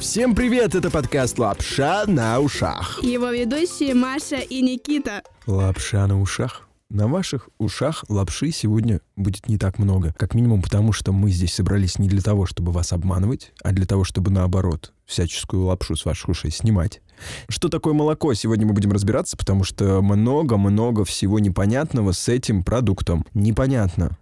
Всем привет, это подкаст «Лапша на ушах». Его ведущие Маша и Никита. Лапша на ушах. На ваших ушах лапши сегодня будет не так много. Как минимум потому, что мы здесь собрались не для того, чтобы вас обманывать, а для того, чтобы наоборот всяческую лапшу с ваших ушей снимать. Что такое молоко, сегодня мы будем разбираться, потому что много-много всего непонятного с этим продуктом. Непонятно,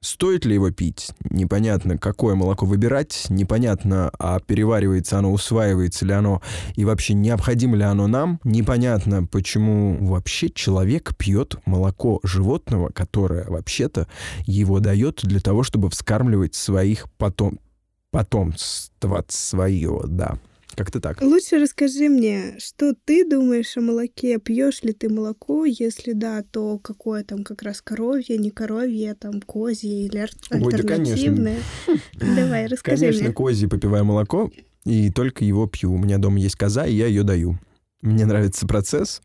Стоит ли его пить? Непонятно, какое молоко выбирать, непонятно, а переваривается оно, усваивается ли оно, и вообще необходимо ли оно нам. Непонятно, почему вообще человек пьет молоко животного, которое вообще-то его дает для того, чтобы вскармливать своих потом... потомство свое, да. Как-то так. Лучше расскажи мне, что ты думаешь о молоке? Пьешь ли ты молоко? Если да, то какое там как раз коровье, не коровье, там козье или альтернативное? Ой, да, конечно. Давай, расскажи Конечно, мне. козье попиваю молоко, и только его пью. У меня дома есть коза, и я ее даю. Мне нравится процесс,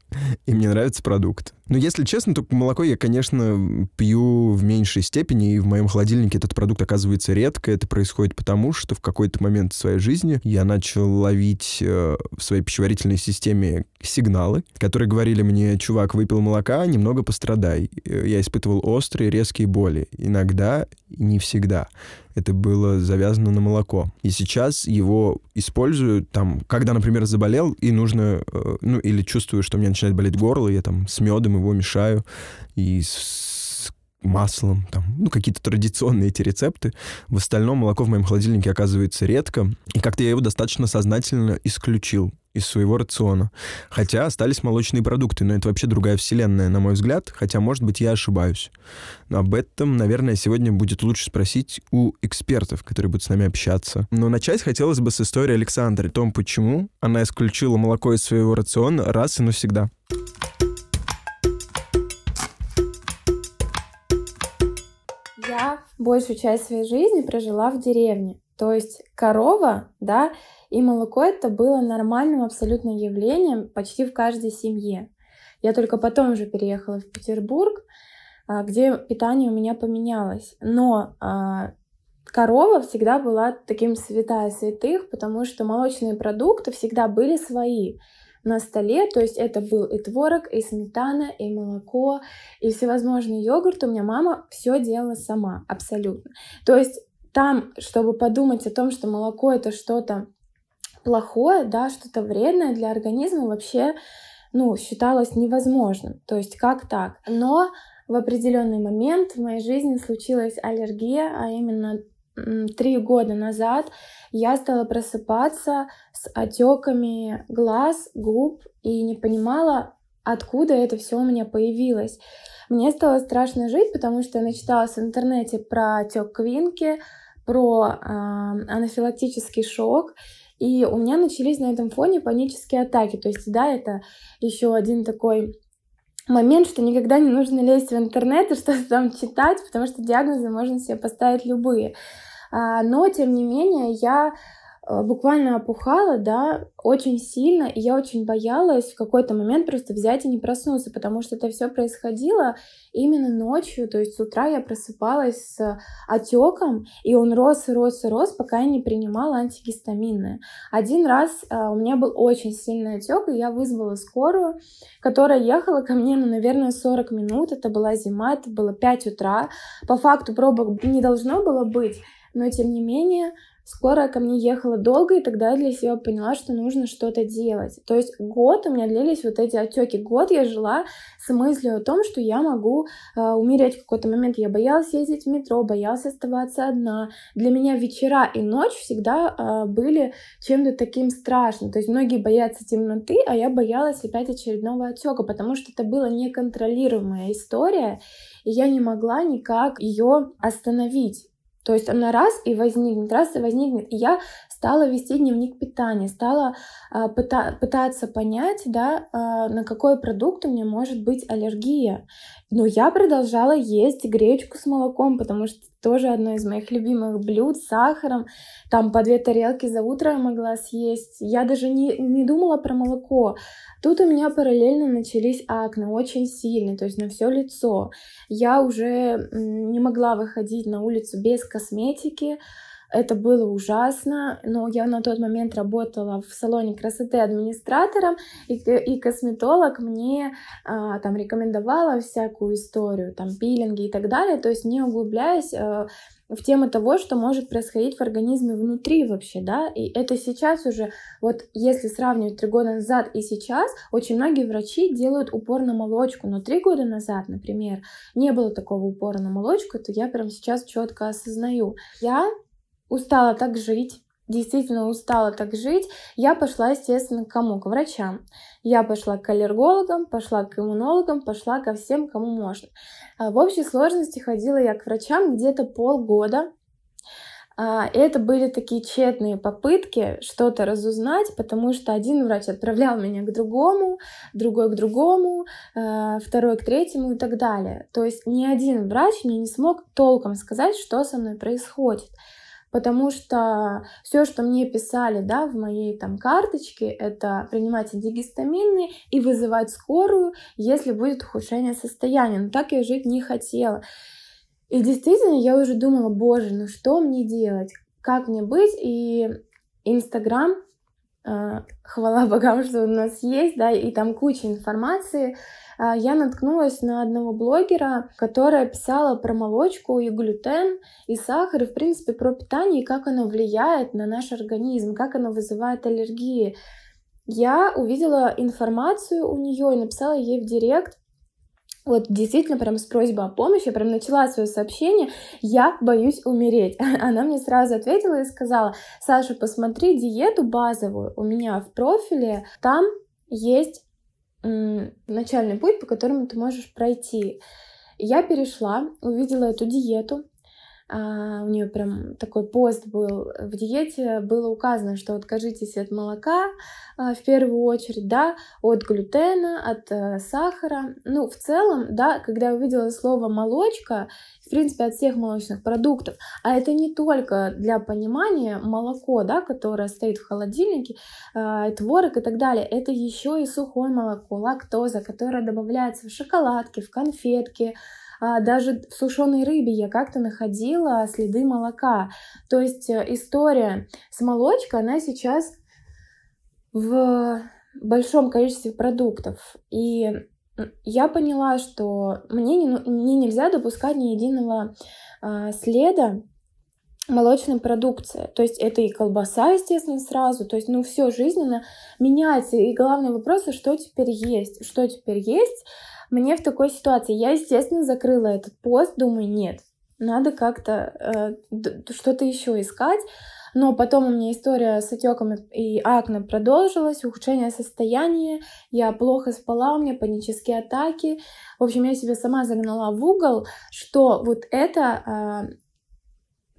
и мне нравится продукт. Но если честно, то молоко я, конечно, пью в меньшей степени, и в моем холодильнике этот продукт оказывается редко. Это происходит потому, что в какой-то момент в своей жизни я начал ловить э, в своей пищеварительной системе сигналы, которые говорили мне, чувак, выпил молока, немного пострадай. Э, Я испытывал острые, резкие боли. Иногда не всегда это было завязано на молоко. И сейчас его использую там, когда, например, заболел, и нужно, э, ну, или чувствую, что у меня начинает болеть горло, я там с медом его мешаю, и с маслом, там, ну, какие-то традиционные эти рецепты. В остальном молоко в моем холодильнике оказывается редко, и как-то я его достаточно сознательно исключил из своего рациона. Хотя остались молочные продукты, но это вообще другая вселенная, на мой взгляд, хотя, может быть, я ошибаюсь. Но об этом, наверное, сегодня будет лучше спросить у экспертов, которые будут с нами общаться. Но начать хотелось бы с истории Александры, о том, почему она исключила молоко из своего рациона раз и навсегда. Большую часть своей жизни прожила в деревне. То есть корова, да, и молоко это было нормальным абсолютно явлением почти в каждой семье. Я только потом уже переехала в Петербург, а, где питание у меня поменялось. Но а, корова всегда была таким святая святых, потому что молочные продукты всегда были свои на столе, то есть это был и творог, и сметана, и молоко, и всевозможные йогурты. У меня мама все делала сама, абсолютно. То есть там, чтобы подумать о том, что молоко это что-то плохое, да, что-то вредное для организма, вообще, ну, считалось невозможным. То есть как так? Но в определенный момент в моей жизни случилась аллергия, а именно три года назад я стала просыпаться с отеками глаз, губ и не понимала, откуда это все у меня появилось. Мне стало страшно жить, потому что я начиталась в интернете про отек квинки, про э, анафилактический шок, и у меня начались на этом фоне панические атаки. То есть, да, это еще один такой момент, что никогда не нужно лезть в интернет и что-то там читать, потому что диагнозы можно себе поставить любые. Но, тем не менее, я буквально опухала, да, очень сильно, и я очень боялась в какой-то момент просто взять и не проснуться, потому что это все происходило именно ночью, то есть с утра я просыпалась с отеком, и он рос рос рос, пока я не принимала антигистаминные. Один раз а, у меня был очень сильный отек, и я вызвала скорую, которая ехала ко мне, ну, наверное, 40 минут, это была зима, это было 5 утра, по факту пробок не должно было быть, но тем не менее Скорая ко мне ехала долго, и тогда я для себя поняла, что нужно что-то делать. То есть год у меня длились вот эти отеки. Год я жила с мыслью о том, что я могу э, умереть в какой-то момент. Я боялась ездить в метро, боялась оставаться одна. Для меня вечера и ночь всегда э, были чем-то таким страшным. То есть многие боятся темноты, а я боялась опять очередного отека, потому что это была неконтролируемая история, и я не могла никак ее остановить. То есть она раз и возникнет, раз и возникнет. И я стала вести дневник питания, стала э, пыта- пытаться понять, да, э, на какой продукт у меня может быть аллергия. Но я продолжала есть гречку с молоком, потому что тоже одно из моих любимых блюд с сахаром. Там по две тарелки за утро я могла съесть. Я даже не, не думала про молоко. Тут у меня параллельно начались акне, очень сильные, то есть на все лицо. Я уже не могла выходить на улицу без косметики. Это было ужасно, но я на тот момент работала в салоне красоты администратором, и, и косметолог мне а, там рекомендовала всякую историю, там пилинги и так далее, то есть не углубляясь а, в тему того, что может происходить в организме внутри вообще, да, и это сейчас уже, вот если сравнивать три года назад и сейчас, очень многие врачи делают упор на молочку, но три года назад, например, не было такого упора на молочку, то я прям сейчас четко осознаю. Я устала так жить, действительно устала так жить, я пошла, естественно, к кому? К врачам. Я пошла к аллергологам, пошла к иммунологам, пошла ко всем, кому можно. А, в общей сложности ходила я к врачам где-то полгода. А, это были такие тщетные попытки что-то разузнать, потому что один врач отправлял меня к другому, другой к другому, а, второй к третьему и так далее. То есть ни один врач мне не смог толком сказать, что со мной происходит потому что все, что мне писали, да, в моей там карточке, это принимать антигистаминные и вызывать скорую, если будет ухудшение состояния. Но так я жить не хотела. И действительно, я уже думала, боже, ну что мне делать, как мне быть? И Инстаграм, э, хвала богам, что у нас есть, да, и там куча информации, я наткнулась на одного блогера, которая писала про молочку и глютен, и сахар, и, в принципе, про питание, и как оно влияет на наш организм, как оно вызывает аллергии. Я увидела информацию у нее и написала ей в директ, вот действительно прям с просьбой о помощи, я прям начала свое сообщение, я боюсь умереть. Она мне сразу ответила и сказала, Саша, посмотри диету базовую у меня в профиле, там есть начальный путь, по которому ты можешь пройти. Я перешла, увидела эту диету, у нее прям такой пост был в диете, было указано, что откажитесь от молока а, в первую очередь, да, от глютена, от а, сахара. Ну, в целом, да, когда я увидела слово молочка, в принципе, от всех молочных продуктов, а это не только для понимания молоко, да, которое стоит в холодильнике, а, творог и так далее, это еще и сухое молоко, лактоза, которая добавляется в шоколадки, в конфетки, а, даже в сушеной рыбе я как-то находила следы молока. То есть э, история с молочкой, она сейчас в большом количестве продуктов. И я поняла, что мне, не, мне нельзя допускать ни единого а, следа молочной продукции. То есть это и колбаса, естественно, сразу. То есть, ну, все жизненно меняется. И главный вопрос, а что теперь есть? Что теперь есть? Мне в такой ситуации, я, естественно, закрыла этот пост, думаю, нет, надо как-то э, что-то еще искать. Но потом у меня история с отеком и акне продолжилась, ухудшение состояния, я плохо спала, у меня панические атаки. В общем, я себя сама загнала в угол, что вот это э,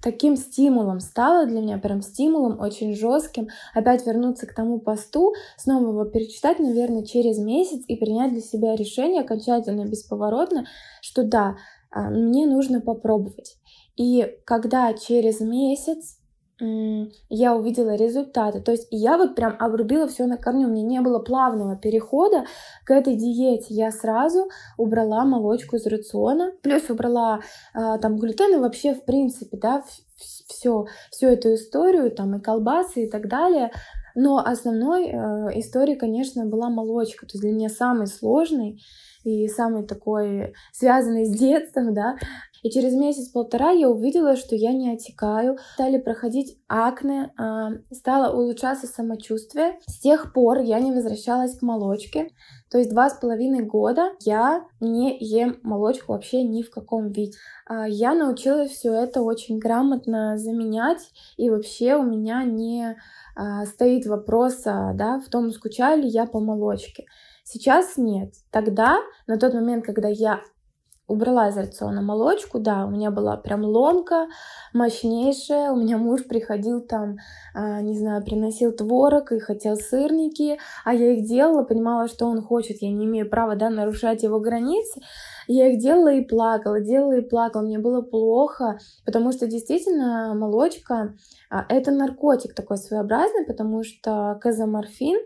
таким стимулом стало для меня, прям стимулом очень жестким, опять вернуться к тому посту, снова его перечитать, наверное, через месяц и принять для себя решение окончательно, бесповоротно, что да, а, мне нужно попробовать. И когда через месяц я увидела результаты. То есть я вот прям обрубила все на корню. У меня не было плавного перехода к этой диете. Я сразу убрала молочку из рациона, плюс убрала э, там глютен и вообще в принципе, да, все, всю эту историю, там и колбасы и так далее. Но основной э, историей, конечно, была молочка. То есть для меня самый сложный и самый такой связанный с детством, да, и через месяц-полтора я увидела, что я не отекаю. Стали проходить акне, а, стало улучшаться самочувствие. С тех пор я не возвращалась к молочке. То есть два с половиной года я не ем молочку вообще ни в каком виде. А, я научилась все это очень грамотно заменять, и вообще у меня не а, стоит вопроса да, в том, скучаю ли я по молочке. Сейчас нет. Тогда, на тот момент, когда я убрала из рациона молочку, да, у меня была прям ломка мощнейшая, у меня муж приходил там, э, не знаю, приносил творог и хотел сырники, а я их делала, понимала, что он хочет, я не имею права, да, нарушать его границы, я их делала и плакала, делала и плакала, мне было плохо, потому что действительно молочка э, это наркотик такой своеобразный, потому что казоморфин,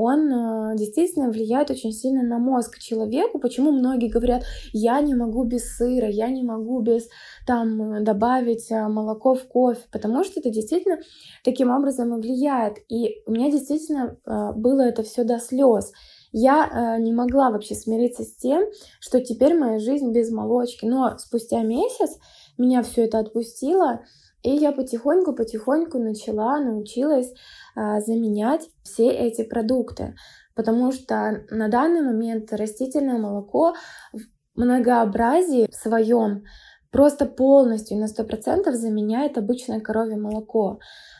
он э, действительно влияет очень сильно на мозг человеку. Почему многие говорят, я не могу без сыра, я не могу без там добавить э, молоко в кофе, потому что это действительно таким образом и влияет. И у меня действительно э, было это все до слез. Я э, не могла вообще смириться с тем, что теперь моя жизнь без молочки. Но спустя месяц меня все это отпустило, и я потихоньку-потихоньку начала, научилась э, заменять все эти продукты. Потому что на данный момент растительное молоко в многообразии своем просто полностью на 100% заменяет обычное коровье молоко.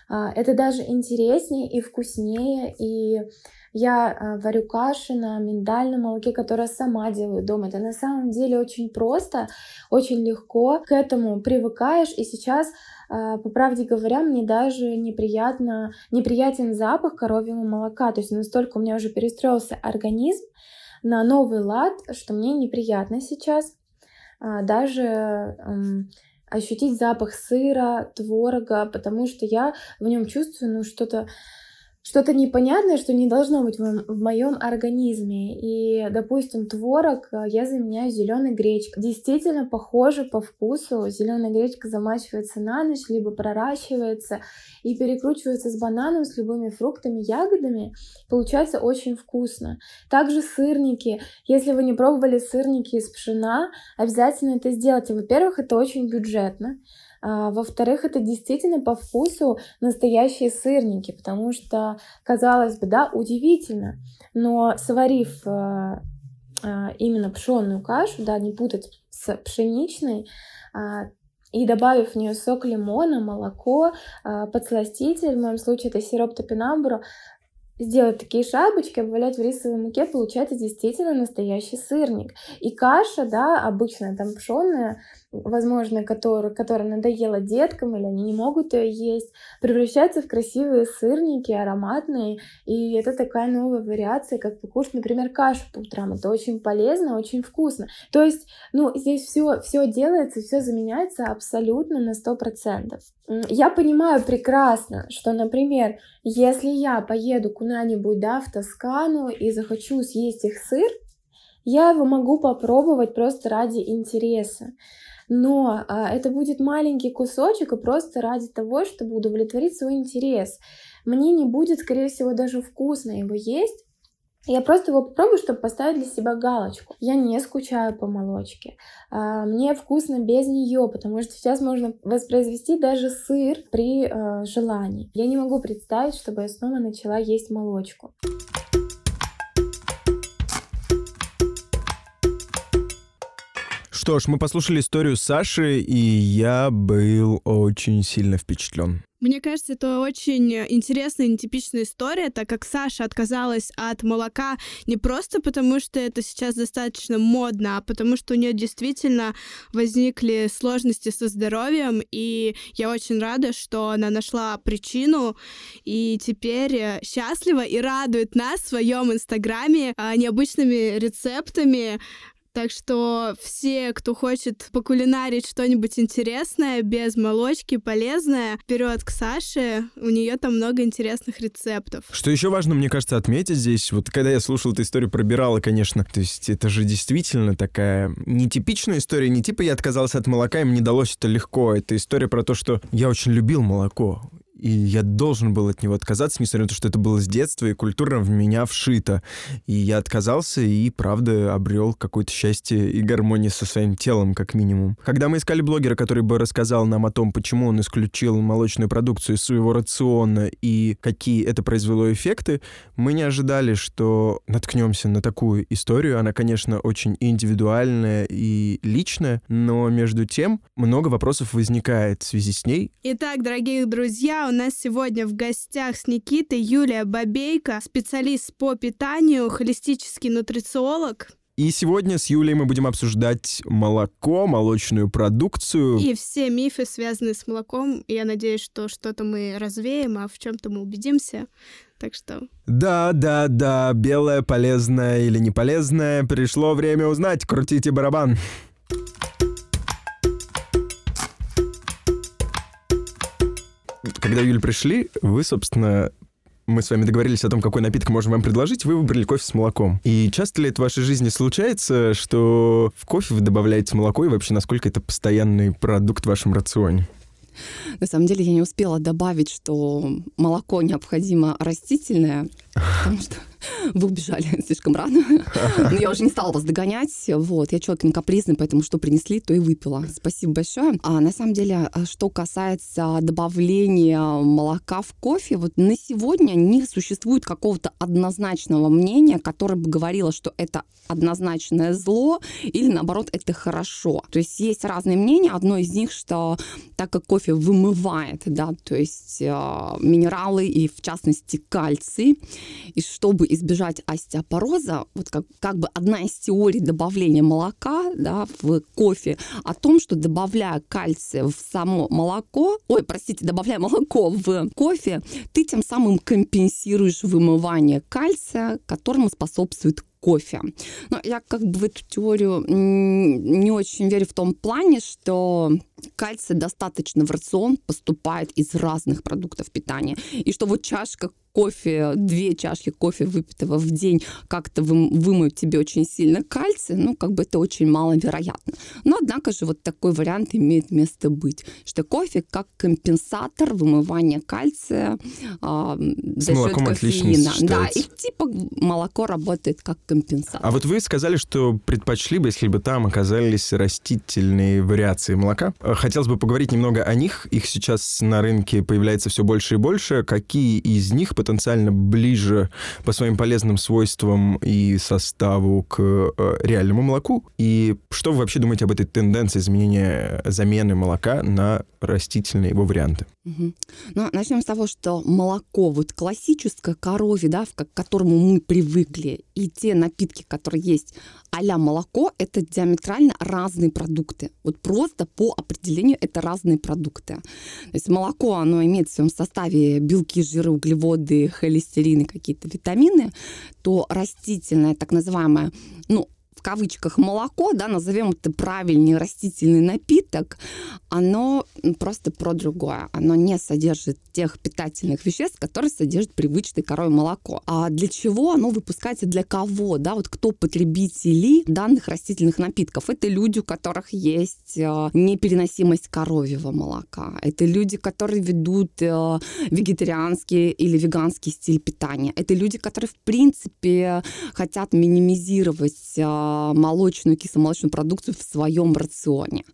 А, это даже интереснее и вкуснее, и я а, варю каши на миндальном молоке, которое сама делаю дома. Это на самом деле очень просто, очень легко. К этому привыкаешь. И сейчас, а, по правде говоря, мне даже неприятно, неприятен запах коровьего молока. То есть настолько у меня уже перестроился организм на новый лад, что мне неприятно сейчас а, даже ощутить запах сыра, творога, потому что я в нем чувствую ну, что-то что-то непонятное, что не должно быть в моем организме. И, допустим, творог э, я заменяю зеленой гречкой. Действительно похоже по вкусу. Зеленая гречка замачивается на ночь, либо проращивается и перекручивается с бананом, с любыми фруктами, ягодами. Получается очень вкусно. Также сырники. Если вы не пробовали сырники из пшена, обязательно это сделайте. Во-первых, это очень бюджетно. А, во-вторых, это действительно по вкусу настоящие сырники, потому что, казалось бы, да, удивительно, но сварив а, а, именно пшенную кашу, да, не путать с пшеничной, и добавив в нее сок лимона, молоко, подсластитель, в моем случае это сироп топинамбура, сделать такие шапочки, обвалять в рисовой муке, получается действительно настоящий сырник. И каша, да, обычная там пшеная, возможно, которая, которая надоела деткам, или они не могут ее есть, превращается в красивые сырники, ароматные, и это такая новая вариация, как покушать, например, кашу по утрам. Это очень полезно, очень вкусно. То есть, ну, здесь все, все делается, все заменяется абсолютно на 100%. Я понимаю прекрасно, что, например, если я поеду куда-нибудь, да, в Тоскану и захочу съесть их сыр, я его могу попробовать просто ради интереса но а, это будет маленький кусочек и просто ради того, чтобы удовлетворить свой интерес. Мне не будет, скорее всего, даже вкусно его есть, я просто его попробую, чтобы поставить для себя галочку. Я не скучаю по молочке. А, мне вкусно без нее, потому что сейчас можно воспроизвести даже сыр при э, желании. Я не могу представить, чтобы я снова начала есть молочку. Что ж, мы послушали историю Саши, и я был очень сильно впечатлен. Мне кажется, это очень интересная и нетипичная история, так как Саша отказалась от молока не просто потому, что это сейчас достаточно модно, а потому что у нее действительно возникли сложности со здоровьем, и я очень рада, что она нашла причину и теперь счастлива и радует нас в своем инстаграме а, необычными рецептами, так что все, кто хочет покулинарить что-нибудь интересное, без молочки, полезное, вперед к Саше. У нее там много интересных рецептов. Что еще важно, мне кажется, отметить здесь, вот когда я слушал эту историю пробирала, конечно, то есть это же действительно такая нетипичная история, не типа я отказался от молока, и мне далось это легко. Это история про то, что я очень любил молоко и я должен был от него отказаться, несмотря на то, что это было с детства и культурно в меня вшито. И я отказался и, правда, обрел какое-то счастье и гармонию со своим телом, как минимум. Когда мы искали блогера, который бы рассказал нам о том, почему он исключил молочную продукцию из своего рациона и какие это произвело эффекты, мы не ожидали, что наткнемся на такую историю. Она, конечно, очень индивидуальная и личная, но между тем много вопросов возникает в связи с ней. Итак, дорогие друзья, у нас сегодня в гостях с Никитой Юлия Бабейко, специалист по питанию, холистический нутрициолог. И сегодня с Юлей мы будем обсуждать молоко, молочную продукцию. И все мифы, связанные с молоком. Я надеюсь, что что-то мы развеем, а в чем-то мы убедимся. Так что... Да, да, да, белое полезное или не полезное. Пришло время узнать. Крутите барабан. Когда Юль пришли, вы, собственно, мы с вами договорились о том, какой напиток можем вам предложить, вы выбрали кофе с молоком. И часто ли это в вашей жизни случается, что в кофе вы добавляете молоко, и вообще насколько это постоянный продукт в вашем рационе? На самом деле я не успела добавить, что молоко необходимо растительное, потому что вы убежали слишком рано. Но я уже не стала вас догонять. Вот, я человек не капризный, поэтому что принесли, то и выпила. Спасибо большое. А на самом деле, а, что касается добавления молока в кофе, вот на сегодня не существует какого-то однозначного мнения, которое бы говорило, что это однозначное зло или наоборот это хорошо. То есть есть разные мнения. Одно из них, что так как кофе вымывает, да, то есть э, минералы и в частности кальций, и чтобы избежать остеопороза, вот как, как бы одна из теорий добавления молока да, в кофе о том, что добавляя кальций в само молоко, ой, простите, добавляя молоко в кофе, ты тем самым компенсируешь вымывание кальция, которому способствует кофе. Но я как бы в эту теорию не очень верю в том плане, что кальций достаточно в рацион поступает из разных продуктов питания. И что вот чашка кофе, две чашки кофе, выпитого в день, как-то вы, вымоют тебе очень сильно кальций, ну, как бы это очень маловероятно. Но, однако же, вот такой вариант имеет место быть, что кофе как компенсатор вымывания кальция а, за счет кофеина. Да, и типа молоко работает как компенсатор. А вот вы сказали, что предпочли бы, если бы там оказались растительные вариации молока. Хотелось бы поговорить немного о них. Их сейчас на рынке появляется все больше и больше. Какие из них потенциально ближе по своим полезным свойствам и составу к э, реальному молоку? И что вы вообще думаете об этой тенденции изменения замены молока на растительные его варианты? Угу. Ну, начнем с того, что молоко, вот классическое коровье, да, к которому мы привыкли, и те напитки, которые есть а молоко, это диаметрально разные продукты. Вот просто по определению это разные продукты. То есть молоко, оно имеет в своем составе белки, жиры, углеводы, холестерины, какие-то витамины, то растительное, так называемое, ну, в кавычках молоко, да, назовем это правильный растительный напиток, оно просто про другое. Оно не содержит тех питательных веществ, которые содержит привычное коровье молоко. А для чего оно выпускается, для кого, да, вот кто потребители данных растительных напитков? Это люди, у которых есть э, непереносимость коровьего молока. Это люди, которые ведут э, вегетарианский или веганский стиль питания. Это люди, которые, в принципе, хотят минимизировать э, молочную, кисломолочную продукцию в своем рационе.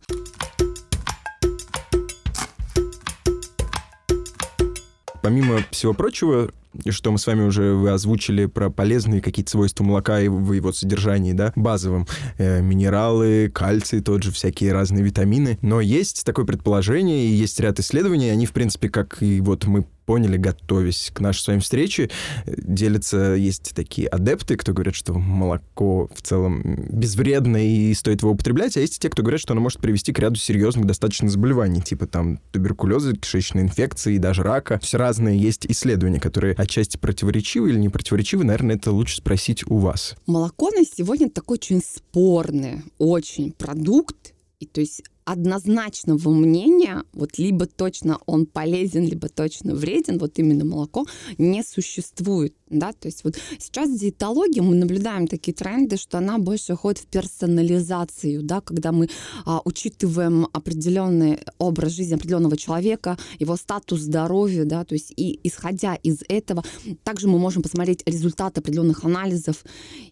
Помимо всего прочего, что мы с вами уже вы озвучили про полезные какие-то свойства молока и в его содержании, да, базовым. Э, минералы, кальций, тот же всякие разные витамины. Но есть такое предположение, и есть ряд исследований, они, в принципе, как и вот мы поняли, готовясь к нашей с вами встрече. Делятся, есть такие адепты, кто говорят, что молоко в целом безвредно и стоит его употреблять, а есть те, кто говорят, что оно может привести к ряду серьезных достаточно заболеваний, типа там туберкулеза, кишечной инфекции, даже рака. Все разные есть исследования, которые отчасти противоречивы или не противоречивы. Наверное, это лучше спросить у вас. Молоко на сегодня такой очень спорный, очень продукт. И то есть однозначного мнения, вот либо точно он полезен, либо точно вреден, вот именно молоко, не существует. Да? То есть вот сейчас в диетологии мы наблюдаем такие тренды, что она больше уходит в персонализацию, да, когда мы а, учитываем определенный образ жизни определенного человека, его статус здоровья, да, то есть и исходя из этого, также мы можем посмотреть результаты определенных анализов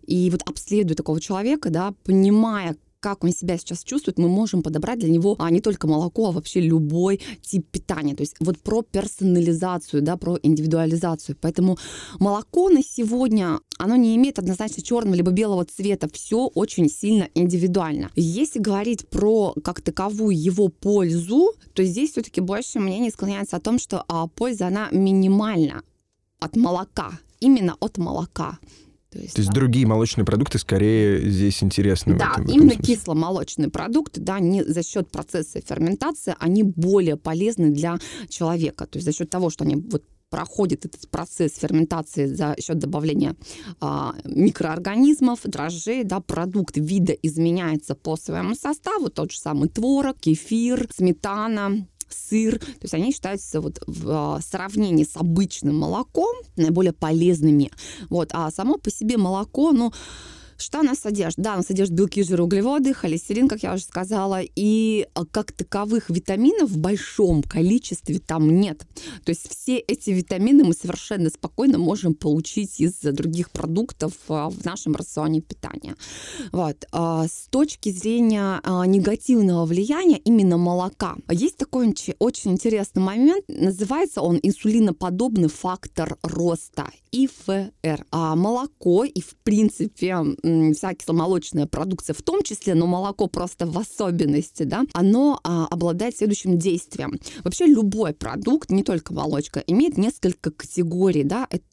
и вот обследуя такого человека, да, понимая, как он себя сейчас чувствует, мы можем подобрать для него а не только молоко, а вообще любой тип питания. То есть вот про персонализацию, да, про индивидуализацию. Поэтому молоко на сегодня, оно не имеет однозначно черного либо белого цвета. Все очень сильно индивидуально. Если говорить про как таковую его пользу, то здесь все-таки больше мнение склоняется о том, что а, польза, она минимальна от молока, именно от молока. То есть, То есть да. другие молочные продукты скорее здесь интересны. Да, в этом, в именно кисломолочные продукты, да, не за счет процесса ферментации, они более полезны для человека. То есть за счет того, что они вот проходит этот процесс ферментации за счет добавления а, микроорганизмов, дрожжей, да, продукт вида изменяется по своему составу, тот же самый творог, кефир, сметана, сыр. То есть они считаются вот в а, сравнении с обычным молоком наиболее полезными. Вот. А само по себе молоко, ну, что она содержит? Да, она содержит белки, жиры, углеводы, холестерин, как я уже сказала, и а, как таковых витаминов в большом количестве там нет. То есть все эти витамины мы совершенно спокойно можем получить из других продуктов а, в нашем рационе питания. Вот. А, с точки зрения негативного влияния именно молока, есть такой очень интересный момент, называется он инсулиноподобный фактор роста, ИФР. А молоко и, в принципе, вся кисломолочная продукция в том числе, но молоко просто в особенности, да, оно а, обладает следующим действием. Вообще любой продукт, не только молочка, имеет несколько категорий, да, это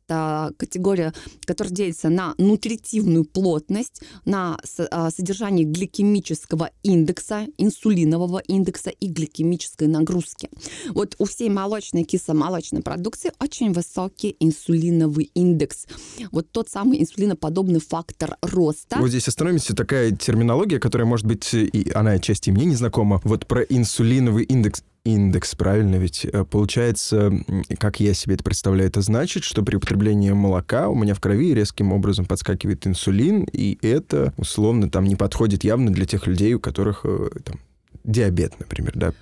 категория, которая делится на нутритивную плотность, на а, содержание гликемического индекса, инсулинового индекса и гликемической нагрузки. Вот у всей молочной кисломолочной продукции очень высокий инсулиновый индекс. Вот тот самый инсулиноподобный фактор роста. Вот здесь остановимся. Такая терминология, которая, может быть, и она отчасти мне не знакома. Вот про инсулиновый индекс индекс, правильно? Ведь э, получается, как я себе это представляю, это значит, что при употреблении молока у меня в крови резким образом подскакивает инсулин, и это условно там не подходит явно для тех людей, у которых э, там, диабет, например, да,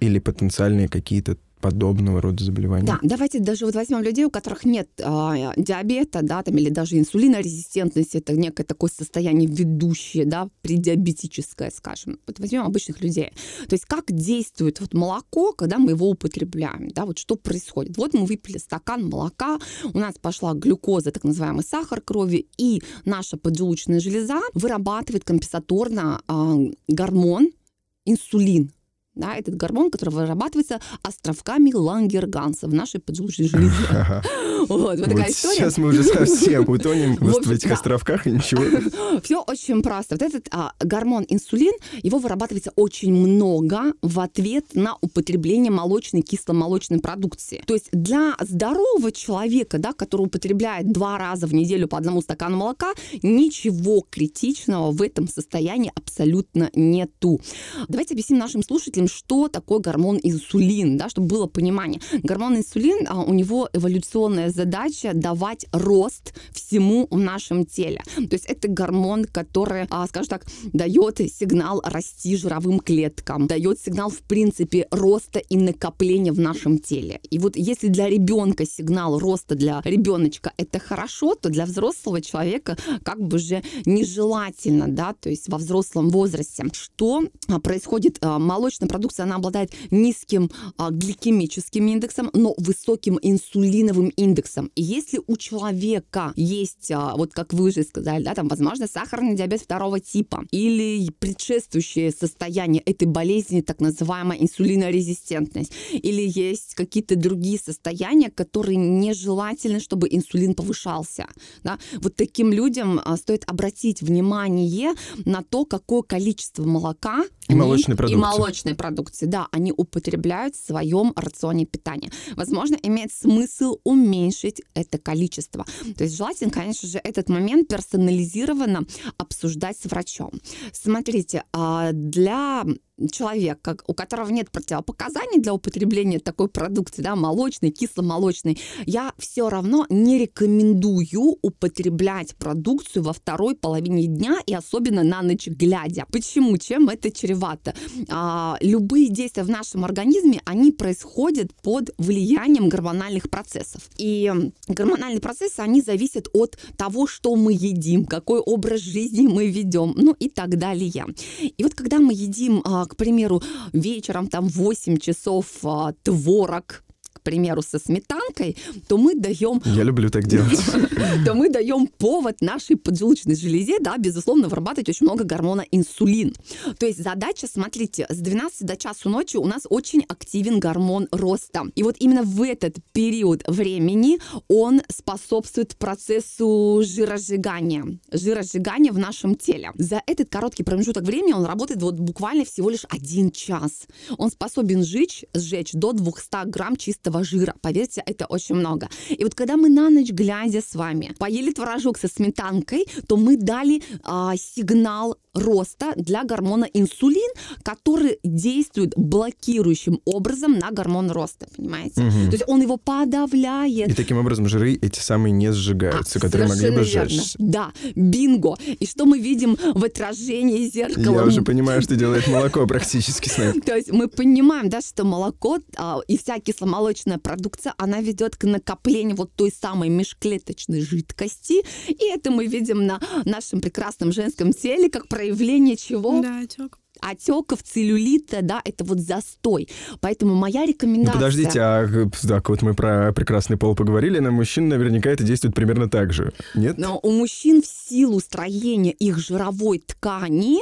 или потенциальные какие-то подобного рода заболевания. Да, давайте даже вот возьмем людей, у которых нет э, диабета, да, там, или даже инсулинорезистентности, это некое такое состояние ведущее, да, предиабетическое, скажем. Вот возьмем обычных людей. То есть как действует вот молоко, когда мы его употребляем, да, вот что происходит. Вот мы выпили стакан молока, у нас пошла глюкоза, так называемый сахар крови, и наша поджелудочная железа вырабатывает компенсаторно э, гормон инсулин, да, этот гормон, который вырабатывается островками Лангерганса в нашей поджелудочной железе. Вот, вот такая история. Сейчас мы уже совсем утонем в этих островках и ничего. Все очень просто. Вот этот а, гормон инсулин, его вырабатывается очень много в ответ на употребление молочной кисломолочной продукции. То есть для здорового человека, да, который употребляет два раза в неделю по одному стакану молока, ничего критичного в этом состоянии абсолютно нету. Давайте объясним нашим слушателям, что такое гормон инсулин, да, чтобы было понимание. Гормон инсулин, а, у него эволюционная задача давать рост всему в нашем теле. То есть это гормон, который, а, скажем так, дает сигнал расти жировым клеткам, дает сигнал, в принципе, роста и накопления в нашем теле. И вот если для ребенка сигнал роста для ребеночка это хорошо, то для взрослого человека как бы же нежелательно, да, то есть во взрослом возрасте. Что а, происходит? Молочная продукция, она обладает низким гликемическим индексом, но высоким инсулиновым индексом. И если у человека есть, а, вот как вы уже сказали, да, там, возможно, сахарный диабет второго типа или предшествующее состояние этой болезни, так называемая инсулинорезистентность, или есть какие-то другие состояния, которые нежелательны, чтобы инсулин повышался. Да? Вот таким людям а, стоит обратить внимание на то, какое количество молока и они, молочной продукции. И молочной продукции, да, они употребляют в своем рационе питания. Возможно, имеет смысл уменьшить это количество. То есть желательно, конечно же, этот момент персонализированно обсуждать с врачом. Смотрите, а, для человек, как, у которого нет противопоказаний для употребления такой продукции, да, молочной, кисломолочной, я все равно не рекомендую употреблять продукцию во второй половине дня и особенно на ночь глядя. Почему? Чем это чревато? А, любые действия в нашем организме, они происходят под влиянием гормональных процессов. И гормональные процессы, они зависят от того, что мы едим, какой образ жизни мы ведем, ну и так далее. И вот когда мы едим а, к примеру, вечером там 8 часов а, творог, примеру, со сметанкой, то мы даем... Я люблю так делать. То мы даем повод нашей поджелудочной железе, да, безусловно, вырабатывать очень много гормона инсулин. То есть задача, смотрите, с 12 до часу ночи у нас очень активен гормон роста. И вот именно в этот период времени он способствует процессу жиросжигания, жиросжигания в нашем теле. За этот короткий промежуток времени он работает вот буквально всего лишь один час. Он способен сжечь, сжечь до 200 грамм чистого этого жира. Поверьте, это очень много. И вот когда мы на ночь глядя с вами поели творожок со сметанкой, то мы дали а, сигнал роста для гормона инсулин, который действует блокирующим образом на гормон роста, понимаете? Мгм. То есть он его подавляет. И таким образом жиры эти самые не сжигаются, А, которые могли бы верно. сжечься. Да, бинго. И что мы видим в отражении зеркала? Я уже понимаю, что делает молоко практически с нами. То есть мы понимаем, да, что молоко а, и вся кисломолочная продукция, она ведет к накоплению вот той самой межклеточной жидкости. И это мы видим на нашем прекрасном женском теле как проявление чего? Да, отек. Отеков, целлюлита, да, это вот застой. Поэтому моя Ну, рекомендация... подождите, а так вот мы про прекрасный пол поговорили, на мужчин наверняка это действует примерно так же. Нет? Но у мужчин в силу строения их жировой ткани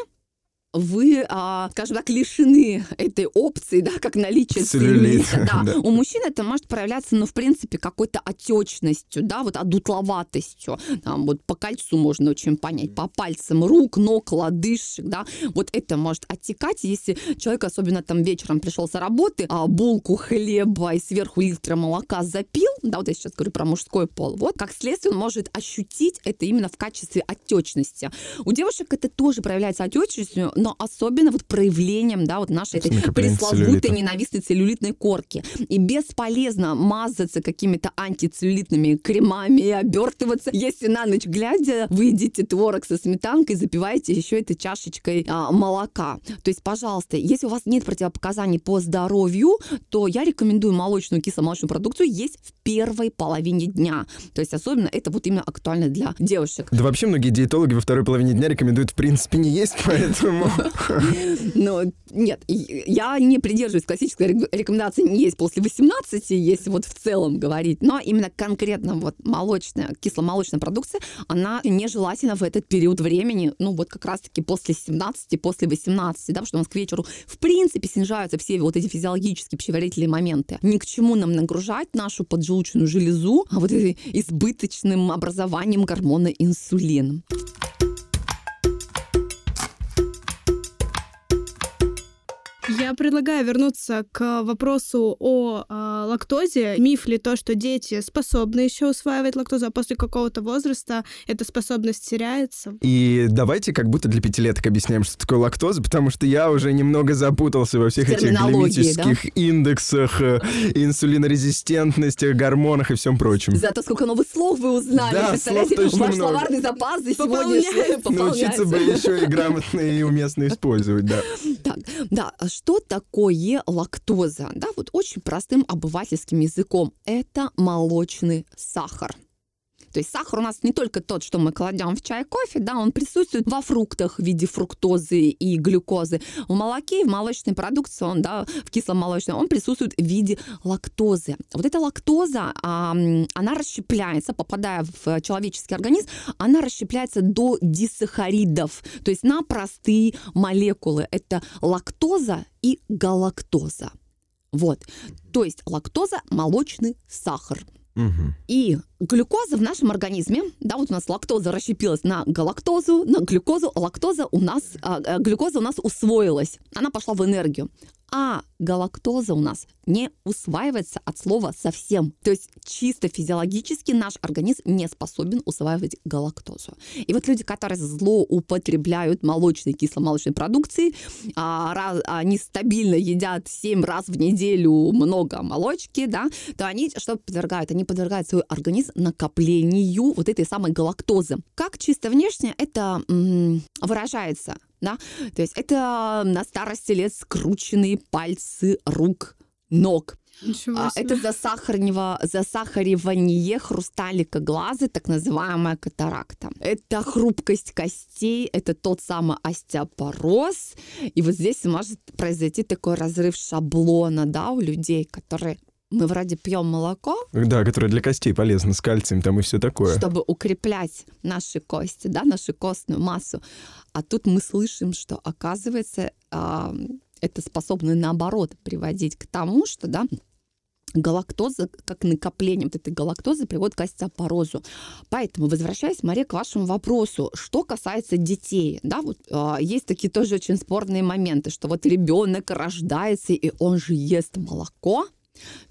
вы, а, скажем так, лишены этой опции, да, как наличие Целлюлита, целлюлита. Да. да. У мужчин это может проявляться, ну, в принципе, какой-то отечностью, да, вот одутловатостью. Там вот по кольцу можно очень понять, по пальцам рук, ног, лодыжек, да. Вот это может оттекать, если человек, особенно там вечером пришел с работы, а, булку хлеба и сверху литра молока запил, да, вот я сейчас говорю про мужской пол, вот, как следствие он может ощутить это именно в качестве отечности. У девушек это тоже проявляется отечностью, но особенно вот проявлением, да, вот нашей этой пресловутой целлюлита. ненавистной целлюлитной корки. И бесполезно мазаться какими-то антицеллюлитными кремами и обертываться, если на ночь глядя вы едите творог со сметанкой, запиваете еще этой чашечкой а, молока. То есть, пожалуйста, если у вас нет противопоказаний по здоровью, то я рекомендую молочную кисломолочную продукцию есть в первой половине дня. То есть, особенно это вот именно актуально для девушек. Да вообще многие диетологи во второй половине дня рекомендуют в принципе не есть, поэтому... Но нет, я не придерживаюсь классической рек- рекомендации не есть после 18, если вот в целом говорить, но именно конкретно вот молочная, кисломолочная продукция, она нежелательна в этот период времени, ну вот как раз-таки после 17, после 18, да, потому что у нас к вечеру в принципе снижаются все вот эти физиологические пищеварительные моменты. Ни к чему нам нагружать нашу поджелудочную железу а вот избыточным образованием гормона инсулин. Я предлагаю вернуться к вопросу о а, лактозе. Миф ли то, что дети способны еще усваивать лактозу, а после какого-то возраста эта способность теряется? И давайте как будто для пятилеток объясняем, что такое лактоза, потому что я уже немного запутался во всех этих Терминологии, гликемических индексах, э, инсулинорезистентности, гормонах и всем прочем. Зато сколько новых слов вы узнали. Да, Представляете, слов точно ваш много. словарный запас за Пополняется. сегодняшний Научиться бы еще и грамотно и уместно использовать, да. Так, да, что такое лактоза? Да, вот очень простым обывательским языком. Это молочный сахар. То есть сахар у нас не только тот, что мы кладем в чай, кофе, да, он присутствует во фруктах в виде фруктозы и глюкозы. В молоке в молочной продукции, он, да, в кисломолочной, он присутствует в виде лактозы. Вот эта лактоза, она расщепляется, попадая в человеческий организм, она расщепляется до дисахаридов, то есть на простые молекулы. Это лактоза и галактоза. Вот. То есть лактоза – молочный сахар. И глюкоза в нашем организме, да, вот у нас лактоза расщепилась на галактозу, на глюкозу, а лактоза у нас, а, а, глюкоза у нас усвоилась, она пошла в энергию. А галактоза у нас не усваивается от слова совсем. То есть чисто физиологически наш организм не способен усваивать галактозу. И вот люди, которые злоупотребляют молочной кисломолочной продукцией, а, они стабильно едят 7 раз в неделю много молочки, да, то они что подвергают? Они подвергают свой организм накоплению вот этой самой галактозы. Как чисто внешне это выражается? Да? То есть это на старости лет скрученные пальцы рук, ног. А, это засахарнево- засахаривание хрусталика глаза, так называемая катаракта. Это хрупкость костей, это тот самый остеопороз. И вот здесь может произойти такой разрыв шаблона да, у людей, которые мы вроде пьем молоко, Да, которое для костей полезно, с кальцием там и все такое. чтобы укреплять наши кости, да, нашу костную массу. А тут мы слышим, что оказывается это способно наоборот приводить к тому, что да, галактоза, как накопление вот этой галактозы приводит к остеопорозу. Поэтому, возвращаясь, Мария, к вашему вопросу, что касается детей, да, вот а, есть такие тоже очень спорные моменты, что вот ребенок рождается, и он же ест молоко,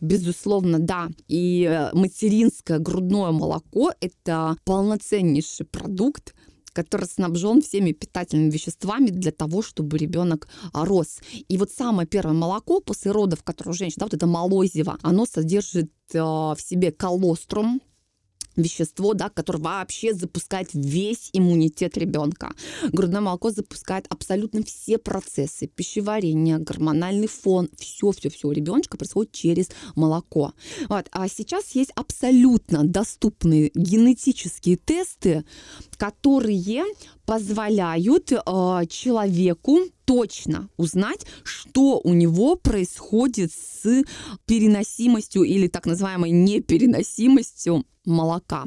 Безусловно, да. И э, материнское грудное молоко – это полноценнейший продукт, который снабжен всеми питательными веществами для того, чтобы ребенок рос. И вот самое первое молоко после родов, которое у женщин, да, вот это молозиво, оно содержит а, в себе колострум, вещество, да, которое вообще запускает весь иммунитет ребенка. Грудное молоко запускает абсолютно все процессы пищеварения, гормональный фон, все-все-все у ребеночка происходит через молоко. Вот. А сейчас есть абсолютно доступные генетические тесты, которые позволяют э, человеку точно узнать, что у него происходит с переносимостью или так называемой непереносимостью молока.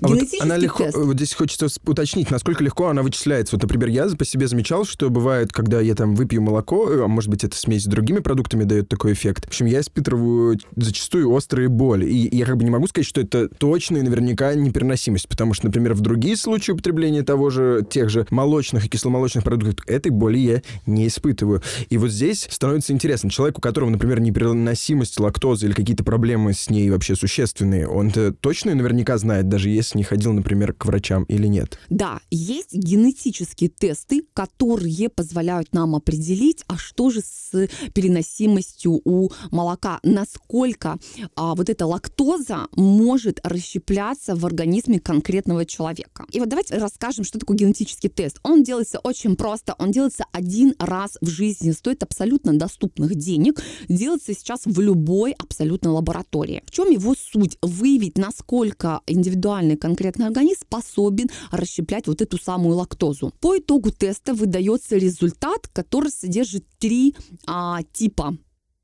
А вот она легко, тест. вот здесь хочется уточнить, насколько легко она вычисляется. Вот, например, я по себе замечал, что бывает, когда я там выпью молоко, э, а может быть, это смесь с другими продуктами дает такой эффект. В общем, я испытываю зачастую острые боли. И я как бы не могу сказать, что это точно и наверняка непереносимость, потому что, например, в другие случаи употребления того же, тех же молочных и кисломолочных продуктов, этой боли я не испытываю. И вот здесь становится интересно. Человек, у которого, например, непереносимость лактозы или какие-то проблемы с ней вообще существенные, он-то точно наверняка знает, даже если не ходил, например, к врачам или нет. Да, есть генетические тесты, которые позволяют нам определить, а что же с переносимостью у молока, насколько а, вот эта лактоза может расщепляться в организме конкретного человека. И вот давайте расскажем, что такое генетический тест. Он делается очень просто, он делается один раз в жизни, стоит абсолютно доступных денег, делается сейчас в любой абсолютно лаборатории. В чем его суть? Выявить, насколько индивидуальный конкретный организм способен расщеплять вот эту самую лактозу. По итогу теста выдается результат, который содержит три а, типа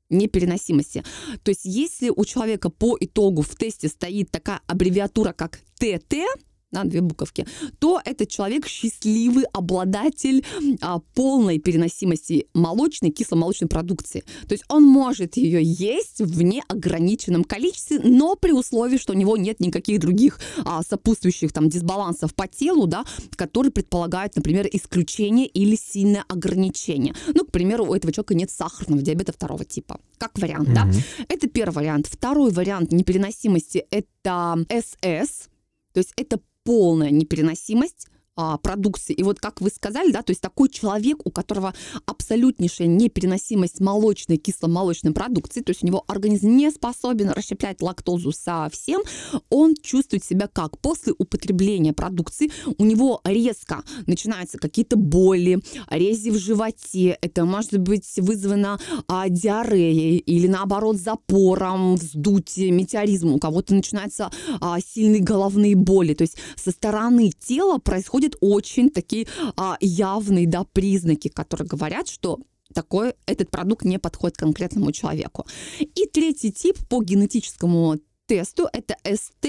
непереносимости. То есть если у человека по итогу в тесте стоит такая аббревиатура, как ТТ, на две буковки, то этот человек счастливый обладатель а, полной переносимости молочной, кисломолочной продукции. То есть он может ее есть в неограниченном количестве, но при условии, что у него нет никаких других а, сопутствующих там дисбалансов по телу, да, которые предполагают, например, исключение или сильное ограничение. Ну, к примеру, у этого человека нет сахарного диабета второго типа. Как вариант, mm-hmm. да? Это первый вариант. Второй вариант непереносимости – это СС, то есть это полная непереносимость а, продукции. И вот как вы сказали, да, то есть такой человек, у которого абсолютнейшая непереносимость молочной, кисломолочной продукции, то есть у него организм не способен расщеплять лактозу совсем, он чувствует себя как? После употребления продукции у него резко начинаются какие-то боли, рези в животе, это может быть вызвано а, диареей или наоборот запором, вздутием, метеоризмом, у кого-то начинаются а, сильные головные боли, то есть со стороны тела происходит происходят очень такие а, явные да, признаки, которые говорят, что такой, этот продукт не подходит конкретному человеку. И третий тип по генетическому тесту, это СТ,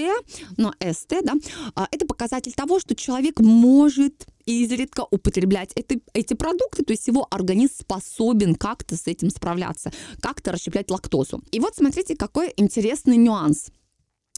но СТ, да, а, это показатель того, что человек может изредка употреблять эти, эти продукты, то есть его организм способен как-то с этим справляться, как-то расщеплять лактозу. И вот смотрите, какой интересный нюанс.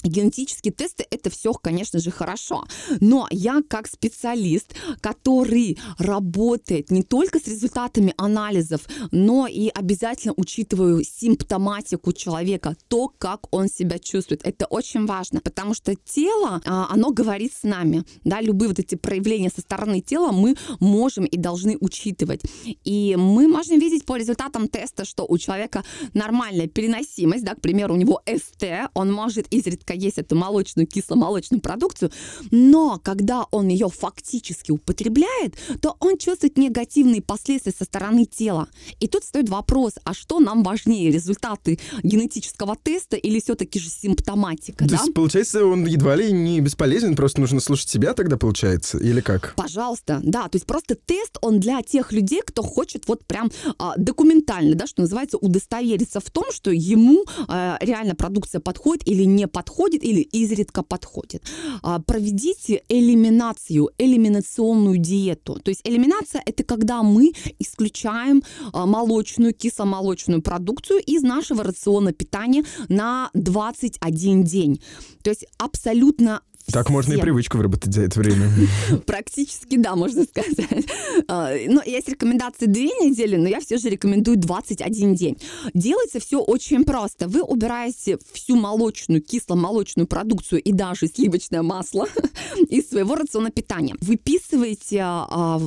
Генетические тесты это все, конечно же, хорошо. Но я как специалист, который работает не только с результатами анализов, но и обязательно учитываю симптоматику человека, то, как он себя чувствует. Это очень важно, потому что тело, а, оно говорит с нами. Да, любые вот эти проявления со стороны тела мы можем и должны учитывать. И мы можем видеть по результатам теста, что у человека нормальная переносимость, да, к примеру, у него СТ, он может изредка редко есть эту молочную, кисломолочную продукцию, но когда он ее фактически употребляет, то он чувствует негативные последствия со стороны тела. И тут стоит вопрос, а что нам важнее, результаты генетического теста или все-таки же симптоматика? То да? есть, получается, он едва ли не бесполезен, просто нужно слушать себя тогда, получается, или как? Пожалуйста, да, то есть просто тест, он для тех людей, кто хочет вот прям а, документально, да, что называется, удостовериться в том, что ему а, реально продукция подходит или не подходит, подходит или изредка подходит. А, проведите элиминацию, элиминационную диету. То есть элиминация – это когда мы исключаем а, молочную, кисломолочную продукцию из нашего рациона питания на 21 день. То есть абсолютно Так можно и привычку выработать за это время. Практически, да, можно сказать. А, Ну, есть рекомендации две недели, но я все же рекомендую 21 день. Делается все очень просто. Вы убираете всю молочную, кисломолочную продукцию и даже сливочное масло из своего рациона питания. Выписываете а,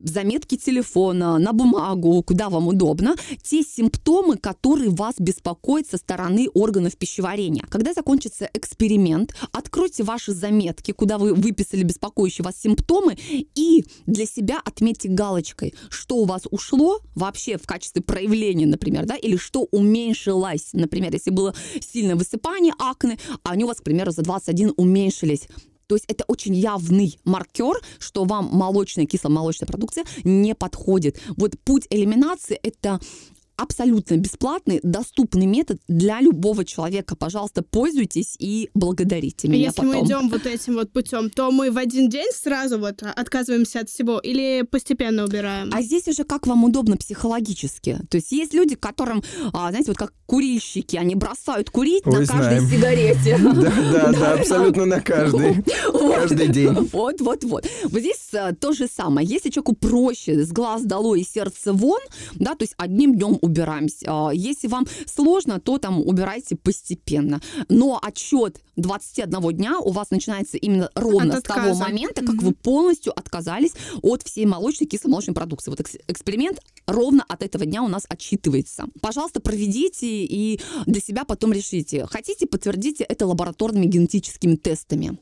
заметки телефона на бумагу, куда вам удобно, те симптомы, которые вас беспокоят со стороны органов пищеварения. Когда закончится эксперимент, откройте ваши заметки, куда вы выписали беспокоящие вас симптомы, и для себя отметьте галочкой, что у вас ушло вообще в качестве проявления, например, да, или что уменьшилось, например, если было сильное высыпание, акне, а они у вас, к примеру, за 21 уменьшились. То есть это очень явный маркер, что вам молочная, кисломолочная продукция не подходит. Вот путь элиминации – это абсолютно бесплатный, доступный метод для любого человека. Пожалуйста, пользуйтесь и благодарите меня если потом. мы идем вот этим вот путем, то мы в один день сразу вот отказываемся от всего или постепенно убираем? А здесь уже как вам удобно психологически. То есть есть люди, которым, а, знаете, вот как курильщики, они бросают курить Ой, на каждой знаем. сигарете. Да, да, да, абсолютно на каждый. Каждый день. Вот, вот, вот. Вот здесь а, то же самое. Если человеку проще, с глаз долой и сердце вон, да, то есть одним днем убираемся. А, Если вам сложно, то там убирайте постепенно. Но отчет 21 дня у вас начинается именно ровно От с того момента, как Мгм. вы полностью отказались от всей молочной, кисломолочной продукции. Вот экс- эксперимент ровно от этого дня у нас отчитывается. Пожалуйста, проведите и для себя потом решите. Хотите, подтвердите это лабораторными генетическими тестами.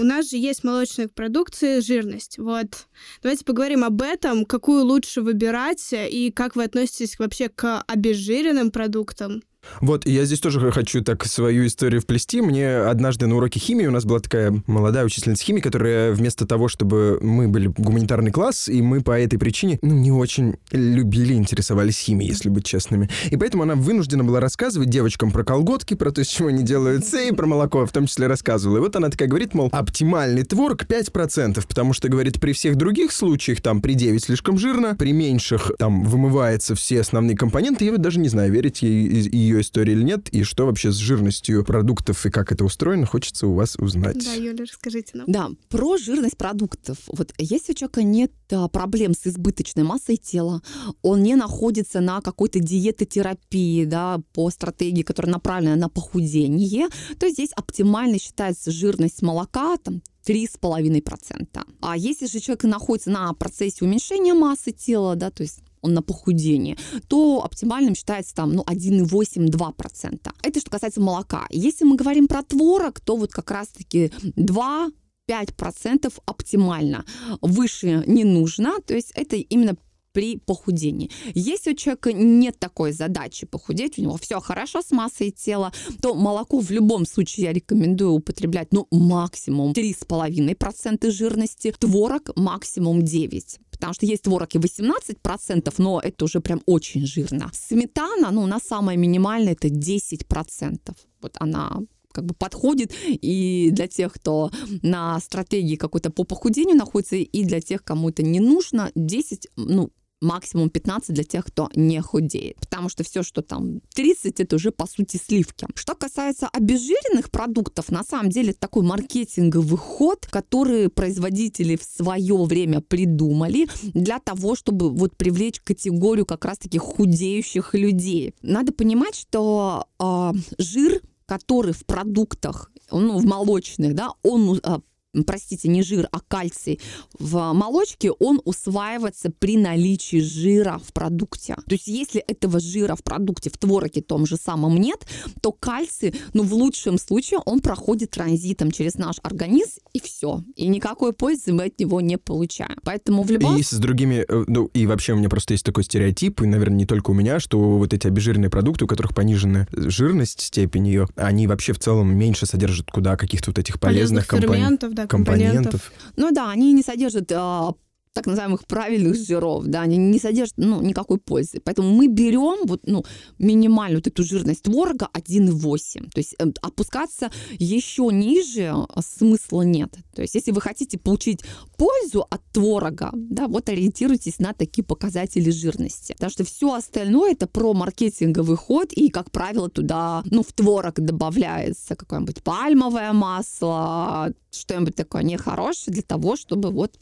У нас же есть молочная продукция, жирность. Вот. Давайте поговорим об этом, какую лучше выбирать и как вы относитесь вообще к обезжиренным продуктам. Вот, я здесь тоже хочу так свою историю вплести. Мне однажды на уроке химии у нас была такая молодая учительница химии, которая вместо того, чтобы мы были гуманитарный класс, и мы по этой причине, ну, не очень любили, интересовались химией, если быть честными. И поэтому она вынуждена была рассказывать девочкам про колготки, про то, из чего они делаются, и про молоко в том числе рассказывала. И вот она такая говорит, мол, оптимальный творог 5%, потому что, говорит, при всех других случаях, там, при 9 слишком жирно, при меньших, там, вымываются все основные компоненты. Я вот даже не знаю, верить ей и- ее истории или нет, и что вообще с жирностью продуктов и как это устроено, хочется у вас узнать. Да, Юля, расскажите нам. Да, про жирность продуктов. Вот если у человека нет а, проблем с избыточной массой тела, он не находится на какой-то диетотерапии, да, по стратегии, которая направлена на похудение, то здесь оптимально считается жирность молока, там, 3,5%. А если же человек находится на процессе уменьшения массы тела, да, то есть на похудении, то оптимальным считается там, ну, 1,8-2%. Это что касается молока. Если мы говорим про творог, то вот как раз-таки 2 5% оптимально. Выше не нужно, то есть это именно при похудении. Если у человека нет такой задачи похудеть, у него все хорошо с массой тела, то молоко в любом случае я рекомендую употреблять, ну, максимум 3,5% жирности, творог максимум 9%. Потому что есть творог и 18%, но это уже прям очень жирно. Сметана, ну, у нас самая минимальная, это 10%. Вот она как бы подходит и для тех, кто на стратегии какой-то по похудению находится, и для тех, кому это не нужно, 10, ну, максимум 15 для тех, кто не худеет. Потому что все, что там 30, это уже по сути сливки. Что касается обезжиренных продуктов, на самом деле это такой маркетинговый ход, который производители в свое время придумали для того, чтобы вот привлечь категорию как раз-таки худеющих людей. Надо понимать, что э, жир который в продуктах, ну, в молочных, да, он а, простите, не жир, а кальций в молочке, он усваивается при наличии жира в продукте. То есть если этого жира в продукте, в твороге том же самом нет, то кальций, ну, в лучшем случае, он проходит транзитом через наш организм, и все. И никакой пользы мы от него не получаем. Поэтому в любом... И с другими, э, ну, и вообще у меня просто есть такой стереотип, и, наверное, не только у меня, что вот эти обезжиренные продукты, у которых понижена жирность, степень ее, они вообще в целом меньше содержат куда каких-то вот этих полезных, компонентов ферментов, да, компонентов. компонентов. Ну да, они не содержат а, так называемых правильных жиров, да, они не содержат ну, никакой пользы. Поэтому мы берем вот, ну, минимальную вот эту жирность творога 1,8. То есть э, опускаться еще ниже а, смысла нет. То есть если вы хотите получить пользу от творога, да, вот ориентируйтесь на такие показатели жирности. Потому что все остальное это про маркетинговый ход, и, как правило, туда, ну, в творог добавляется какое-нибудь пальмовое масло, что-нибудь такое нехорошее для того, чтобы вот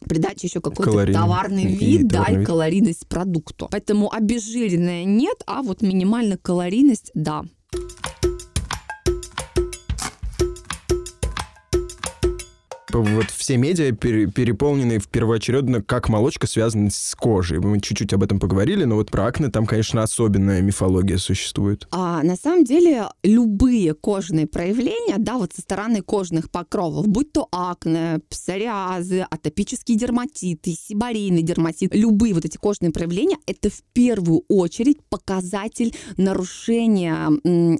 придать еще какой-то товарный вид, да, и калорийность продукту. Поэтому обезжиренное нет, а вот минимальная калорийность, да. Вот все медиа переполнены в первоочередно, как молочка связана с кожей. Мы чуть-чуть об этом поговорили, но вот про акне там, конечно, особенная мифология существует. А на самом деле любые кожные проявления, да, вот со стороны кожных покровов, будь то акне, псориазы, атопические дерматиты, сибарийный дерматит, любые вот эти кожные проявления, это в первую очередь показатель нарушения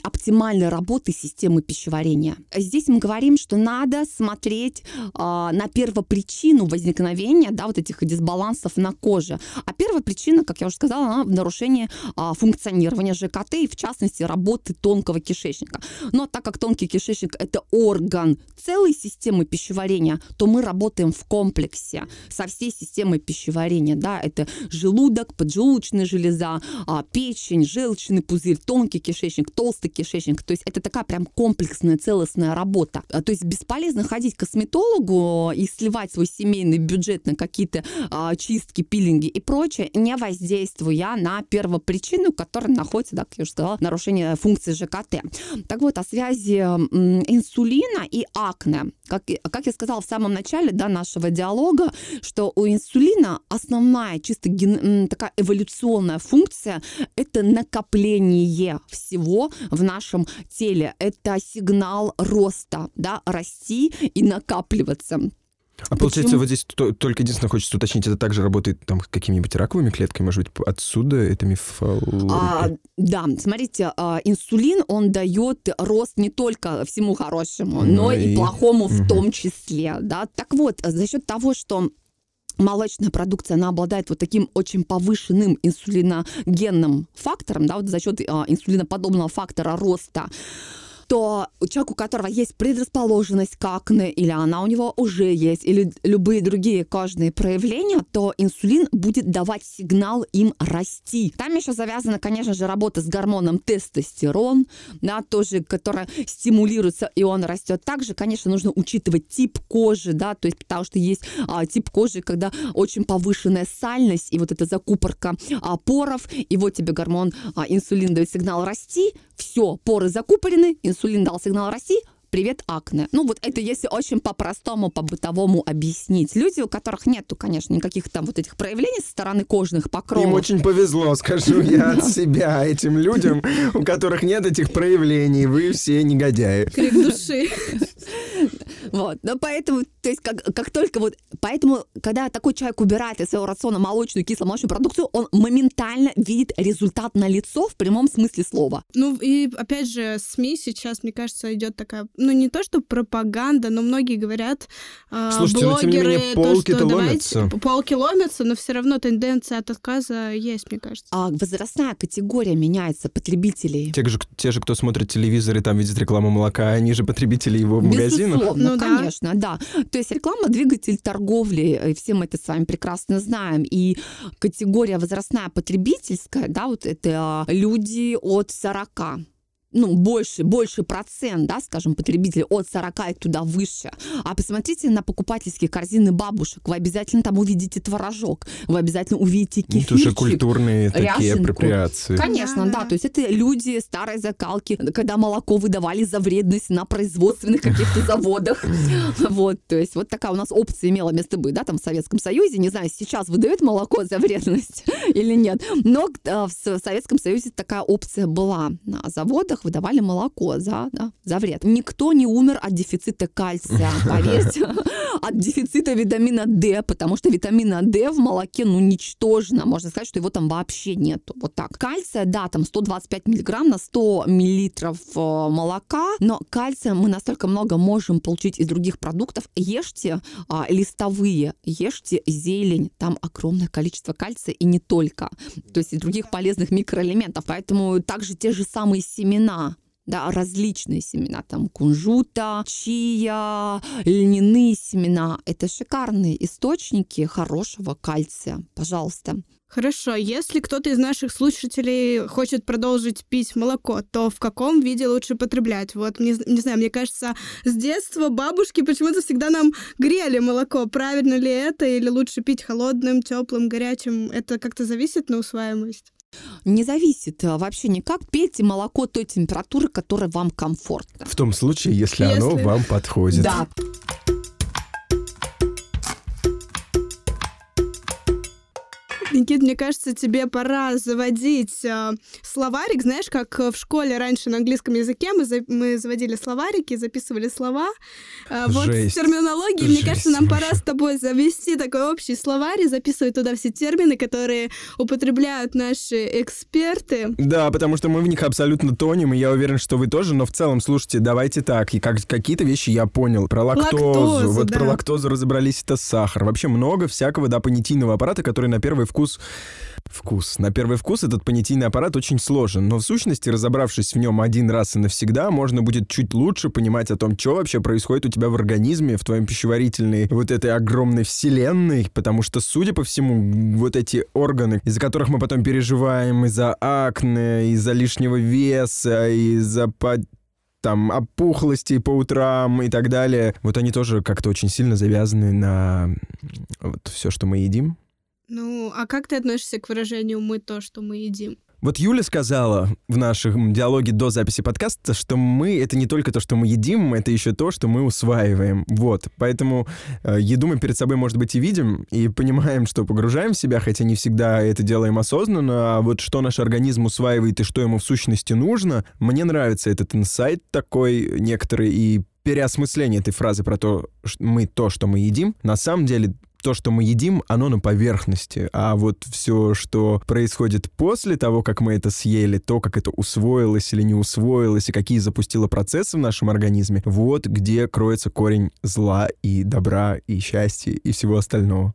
оптимальной работы системы пищеварения. Здесь мы говорим, что надо смотреть на первопричину возникновения да, вот этих дисбалансов на коже. А первая причина, как я уже сказала, она в нарушении а, функционирования ЖКТ и, в частности, работы тонкого кишечника. Но так как тонкий кишечник – это орган целой системы пищеварения, то мы работаем в комплексе со всей системой пищеварения. Да? Это желудок, поджелудочная железа, а, печень, желчный пузырь, тонкий кишечник, толстый кишечник. То есть это такая прям комплексная, целостная работа. То есть бесполезно ходить к косметологу, косметологу и сливать свой семейный бюджет на какие-то а, чистки, пилинги и прочее, не воздействуя на первопричину, которая находится, да, как я уже сказала, нарушение функции ЖКТ. Так вот, о связи инсулина и акне. Как, как я сказала в самом начале да, нашего диалога, что у инсулина основная чисто ген, такая эволюционная функция – это накопление всего в нашем теле. Это сигнал роста, да, расти и накапливать накапливаться. А Почему? получается, вот здесь только единственное хочется уточнить, это также работает там какими-нибудь раковыми клетками, может быть, отсюда это мифология? А, да, смотрите, а, инсулин, он дает рост не только всему хорошему, но, но и... и плохому угу. в том числе, да. Так вот, за счет того, что молочная продукция, она обладает вот таким очень повышенным инсулиногенным фактором, да, вот за счет а, инсулиноподобного фактора роста, то человек, у которого есть предрасположенность к акне, или она у него уже есть, или любые другие кожные проявления, то инсулин будет давать сигнал им расти. Там еще завязана, конечно же, работа с гормоном тестостерон, да, тоже, которая стимулируется, и он растет. Также, конечно, нужно учитывать тип кожи, да, то есть потому что есть а, тип кожи, когда очень повышенная сальность, и вот эта закупорка а, поров, и вот тебе гормон а, инсулин дает сигнал расти, все, поры закупорены, инсулин дал сигнал расти, привет, акне. Ну, вот это если очень по-простому, по-бытовому объяснить. Люди, у которых нету, конечно, никаких там вот этих проявлений со стороны кожных покровов. Им очень повезло, скажу я от себя, этим людям, у которых нет этих проявлений. Вы все негодяи. Крик души. Вот. Но поэтому, то есть, как, как только вот, поэтому, когда такой человек убирает из своего рациона молочную, кисломолочную продукцию, он моментально видит результат на лицо в прямом смысле слова. Ну, и опять же, СМИ сейчас, мне кажется, идет такая, ну, не то, что пропаганда, но многие говорят, э, Слушайте, блогеры, ну, тем не менее, полки то, что ломятся. Давайте, полки ломятся, но все равно тенденция от отказа есть, мне кажется. А возрастная категория меняется потребителей. Те же, те же, кто смотрит телевизор и там видит рекламу молока, они же потребители его в магазинах. Безусловно, ну, конечно, да. То есть реклама двигатель торговли, и все мы это с вами прекрасно знаем. И категория возрастная потребительская, да, вот это люди от 40 ну, больше, больше процент, да, скажем, потребителей от 40 и туда выше. А посмотрите на покупательские корзины бабушек. Вы обязательно там увидите творожок, вы обязательно увидите кефирчик. Это уже культурные ряженку. такие апроприации. Конечно, да, да. То есть это люди старой закалки, когда молоко выдавали за вредность на производственных каких-то заводах. Вот, то есть вот такая у нас опция имела место быть, да, там в Советском Союзе. Не знаю, сейчас выдают молоко за вредность или нет, но э, в Советском Союзе такая опция была на заводах, выдавали молоко за, да, за вред. Никто не умер от дефицита кальция, поверьте, от дефицита витамина D, потому что витамина D в молоке, ну, ничтожно. Можно сказать, что его там вообще нету. Вот так. Кальция, да, там 125 миллиграмм на 100 миллилитров э, молока, но кальция мы настолько много можем получить из других продуктов. Ешьте а, листовые, ешьте зелень, там огромное количество кальция и не только. То есть и других полезных микроэлементов. Поэтому также те же самые семена, да, различные семена, там кунжута, чия, льняные семена. Это шикарные источники хорошего кальция. Пожалуйста. Хорошо, если кто-то из наших слушателей хочет продолжить пить молоко, то в каком виде лучше потреблять? Вот, не, не знаю, мне кажется, с детства бабушки почему-то всегда нам грели молоко. Правильно ли это? Или лучше пить холодным, теплым, горячим? Это как-то зависит на усваиваемость? Не зависит а, вообще никак. Пейте молоко той температуры, которая вам комфортна. В том случае, если, если... оно вам подходит. Да. Никит, мне кажется, тебе пора заводить э, словарик. Знаешь, как в школе раньше на английском языке мы, за, мы заводили словарики, записывали слова. Э, вот с терминологией, мне кажется, нам пора с тобой завести такой общий словарь и записывать туда все термины, которые употребляют наши эксперты. Да, потому что мы в них абсолютно тонем, и я уверен, что вы тоже, но в целом, слушайте, давайте так, и как, какие-то вещи я понял. Про лактозу, лактозу вот да. про лактозу разобрались, это сахар. Вообще много всякого, да, понятийного аппарата, который на первый вкус вкус вкус. На первый вкус этот понятийный аппарат очень сложен, но в сущности, разобравшись в нем один раз и навсегда, можно будет чуть лучше понимать о том, что вообще происходит у тебя в организме, в твоем пищеварительной вот этой огромной вселенной, потому что, судя по всему, вот эти органы, из-за которых мы потом переживаем из-за акне, из-за лишнего веса, из-за там опухлости по утрам и так далее, вот они тоже как-то очень сильно завязаны на вот все, что мы едим. Ну, а как ты относишься к выражению «мы то, что мы едим»? Вот Юля сказала в нашем диалоге до записи подкаста, что мы — это не только то, что мы едим, это еще то, что мы усваиваем. Вот. Поэтому э, еду мы перед собой, может быть, и видим, и понимаем, что погружаем в себя, хотя не всегда это делаем осознанно, а вот что наш организм усваивает и что ему в сущности нужно, мне нравится этот инсайт такой некоторый, и переосмысление этой фразы про то, что мы то, что мы едим, на самом деле то, что мы едим, оно на поверхности, а вот все, что происходит после того, как мы это съели, то, как это усвоилось или не усвоилось, и какие запустило процессы в нашем организме, вот где кроется корень зла и добра, и счастья, и всего остального.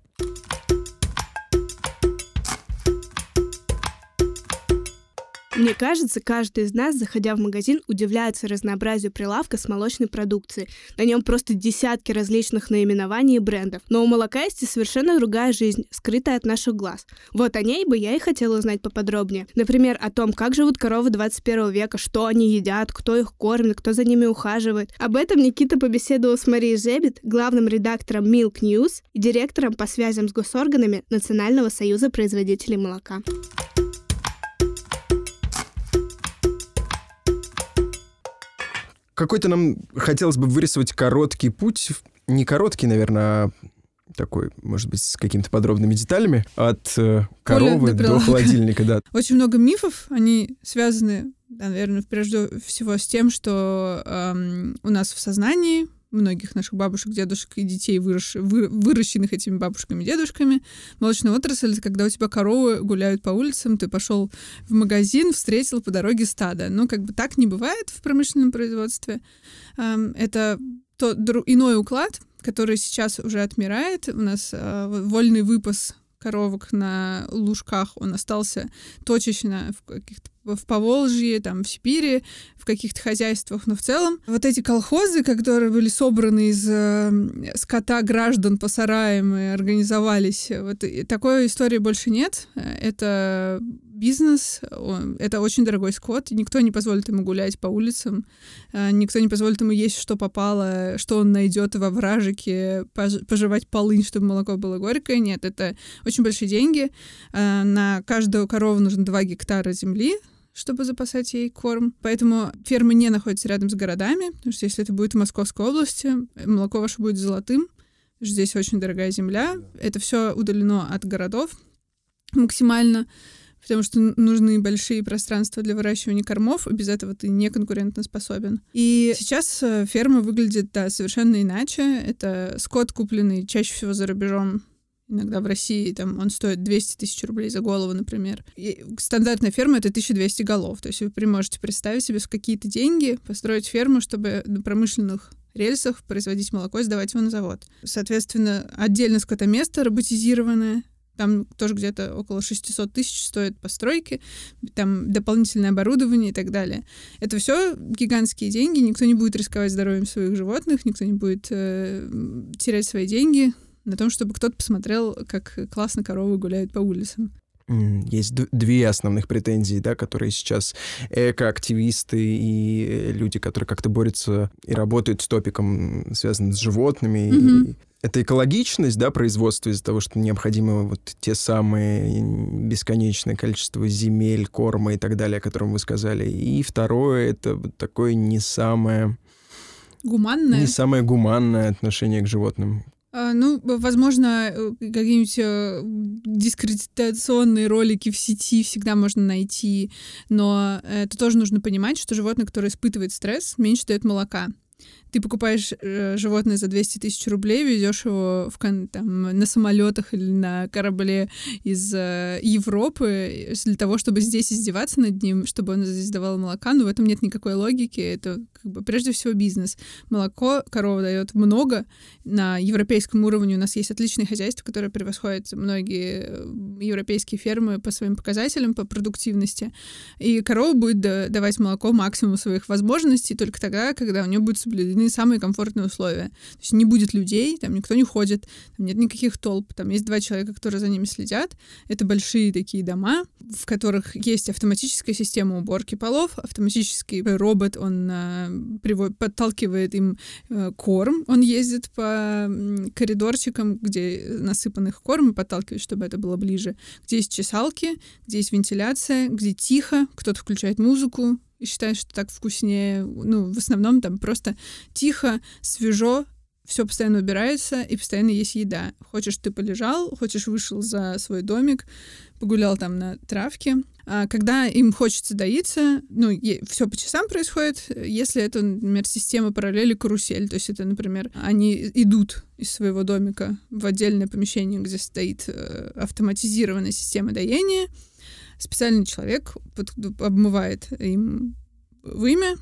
Мне кажется, каждый из нас, заходя в магазин, удивляется разнообразию прилавка с молочной продукцией. На нем просто десятки различных наименований и брендов. Но у молока есть и совершенно другая жизнь, скрытая от наших глаз. Вот о ней бы я и хотела узнать поподробнее. Например, о том, как живут коровы 21 века, что они едят, кто их кормит, кто за ними ухаживает. Об этом Никита побеседовал с Марией Жебет, главным редактором Milk News и директором по связям с госорганами Национального союза производителей молока. Какой-то нам хотелось бы вырисовать короткий путь, не короткий, наверное, а такой, может быть, с какими-то подробными деталями, от э, коровы до, до холодильника, да. Очень много мифов, они связаны, наверное, прежде всего с тем, что эм, у нас в сознании многих наших бабушек, дедушек и детей, вырос, вы, выращенных этими бабушками дедушками. Молочная отрасль — это когда у тебя коровы гуляют по улицам, ты пошел в магазин, встретил по дороге стадо. Ну, как бы так не бывает в промышленном производстве. Это то, иной уклад, который сейчас уже отмирает. У нас а, вольный выпас коровок на лужках, он остался точечно в каких-то в Поволжье, там, в Сибири, в каких-то хозяйствах, но в целом вот эти колхозы, которые были собраны из э, скота граждан по сараям и организовались, вот такой истории больше нет. Это бизнес, это очень дорогой скот, никто не позволит ему гулять по улицам, э, никто не позволит ему есть, что попало, что он найдет во вражике, пожевать полынь, чтобы молоко было горькое. Нет, это очень большие деньги. Э, на каждую корову нужно 2 гектара земли, чтобы запасать ей корм. Поэтому фермы не находятся рядом с городами, потому что если это будет в Московской области, молоко ваше будет золотым. Здесь очень дорогая земля. Это все удалено от городов максимально. потому что нужны большие пространства для выращивания кормов, и без этого ты не конкурентоспособен. И сейчас э, ферма выглядит да, совершенно иначе. Это скот, купленный чаще всего за рубежом, иногда в России, там он стоит 200 тысяч рублей за голову, например. И стандартная ферма — это 1200 голов. То есть вы можете представить себе с какие-то деньги построить ферму, чтобы на промышленных рельсах производить молоко и сдавать его на завод. Соответственно, отдельно скотоместо роботизированное, там тоже где-то около 600 тысяч стоят постройки, там дополнительное оборудование и так далее. Это все гигантские деньги, никто не будет рисковать здоровьем своих животных, никто не будет э, терять свои деньги на том, чтобы кто-то посмотрел, как классно коровы гуляют по улицам. Есть две основных претензии, да, которые сейчас экоактивисты и люди, которые как-то борются и работают с топиком, связанным с животными. Mm-hmm. И это экологичность, да, производства из-за того, что необходимо вот те самые бесконечное количество земель, корма и так далее, о котором вы сказали. И второе — это вот такое не самое... Гуманное? Не самое гуманное отношение к животным. А, ну, возможно, э, какие-нибудь э, дискредитационные ролики в сети всегда можно найти, но это тоже нужно понимать, что животное, которое испытывает стресс, меньше дает молока ты покупаешь э, животное за 200 тысяч рублей, везешь его в, там, на самолетах или на корабле из э, Европы для того, чтобы здесь издеваться над ним, чтобы он здесь давал молока, но в этом нет никакой логики. Это как бы прежде всего бизнес. Молоко корова дает много. На европейском уровне у нас есть отличные хозяйства, которые превосходят многие э, европейские фермы по своим показателям, по продуктивности. И корова будет давать молоко максимум своих возможностей только тогда, когда у нее будет соблюдены самые комфортные условия. То есть не будет людей, там никто не ходит, там нет никаких толп, там есть два человека, которые за ними следят. Это большие такие дома, в которых есть автоматическая система уборки полов, автоматический робот, он э, приводит, подталкивает им э, корм, он ездит по коридорчикам, где насыпан их корм, и подталкивает, чтобы это было ближе. Где есть чесалки, где есть вентиляция, где тихо, кто-то включает музыку, и считаю, что так вкуснее. Ну, в основном там просто тихо, свежо, все постоянно убирается, и постоянно есть еда. Хочешь, ты полежал, хочешь, вышел за свой домик, погулял там на травке. А когда им хочется доиться, ну, все по часам происходит, если это, например, система параллели карусель, то есть это, например, они идут из своего домика в отдельное помещение, где стоит э, автоматизированная система доения, специальный человек под, обмывает им вымя,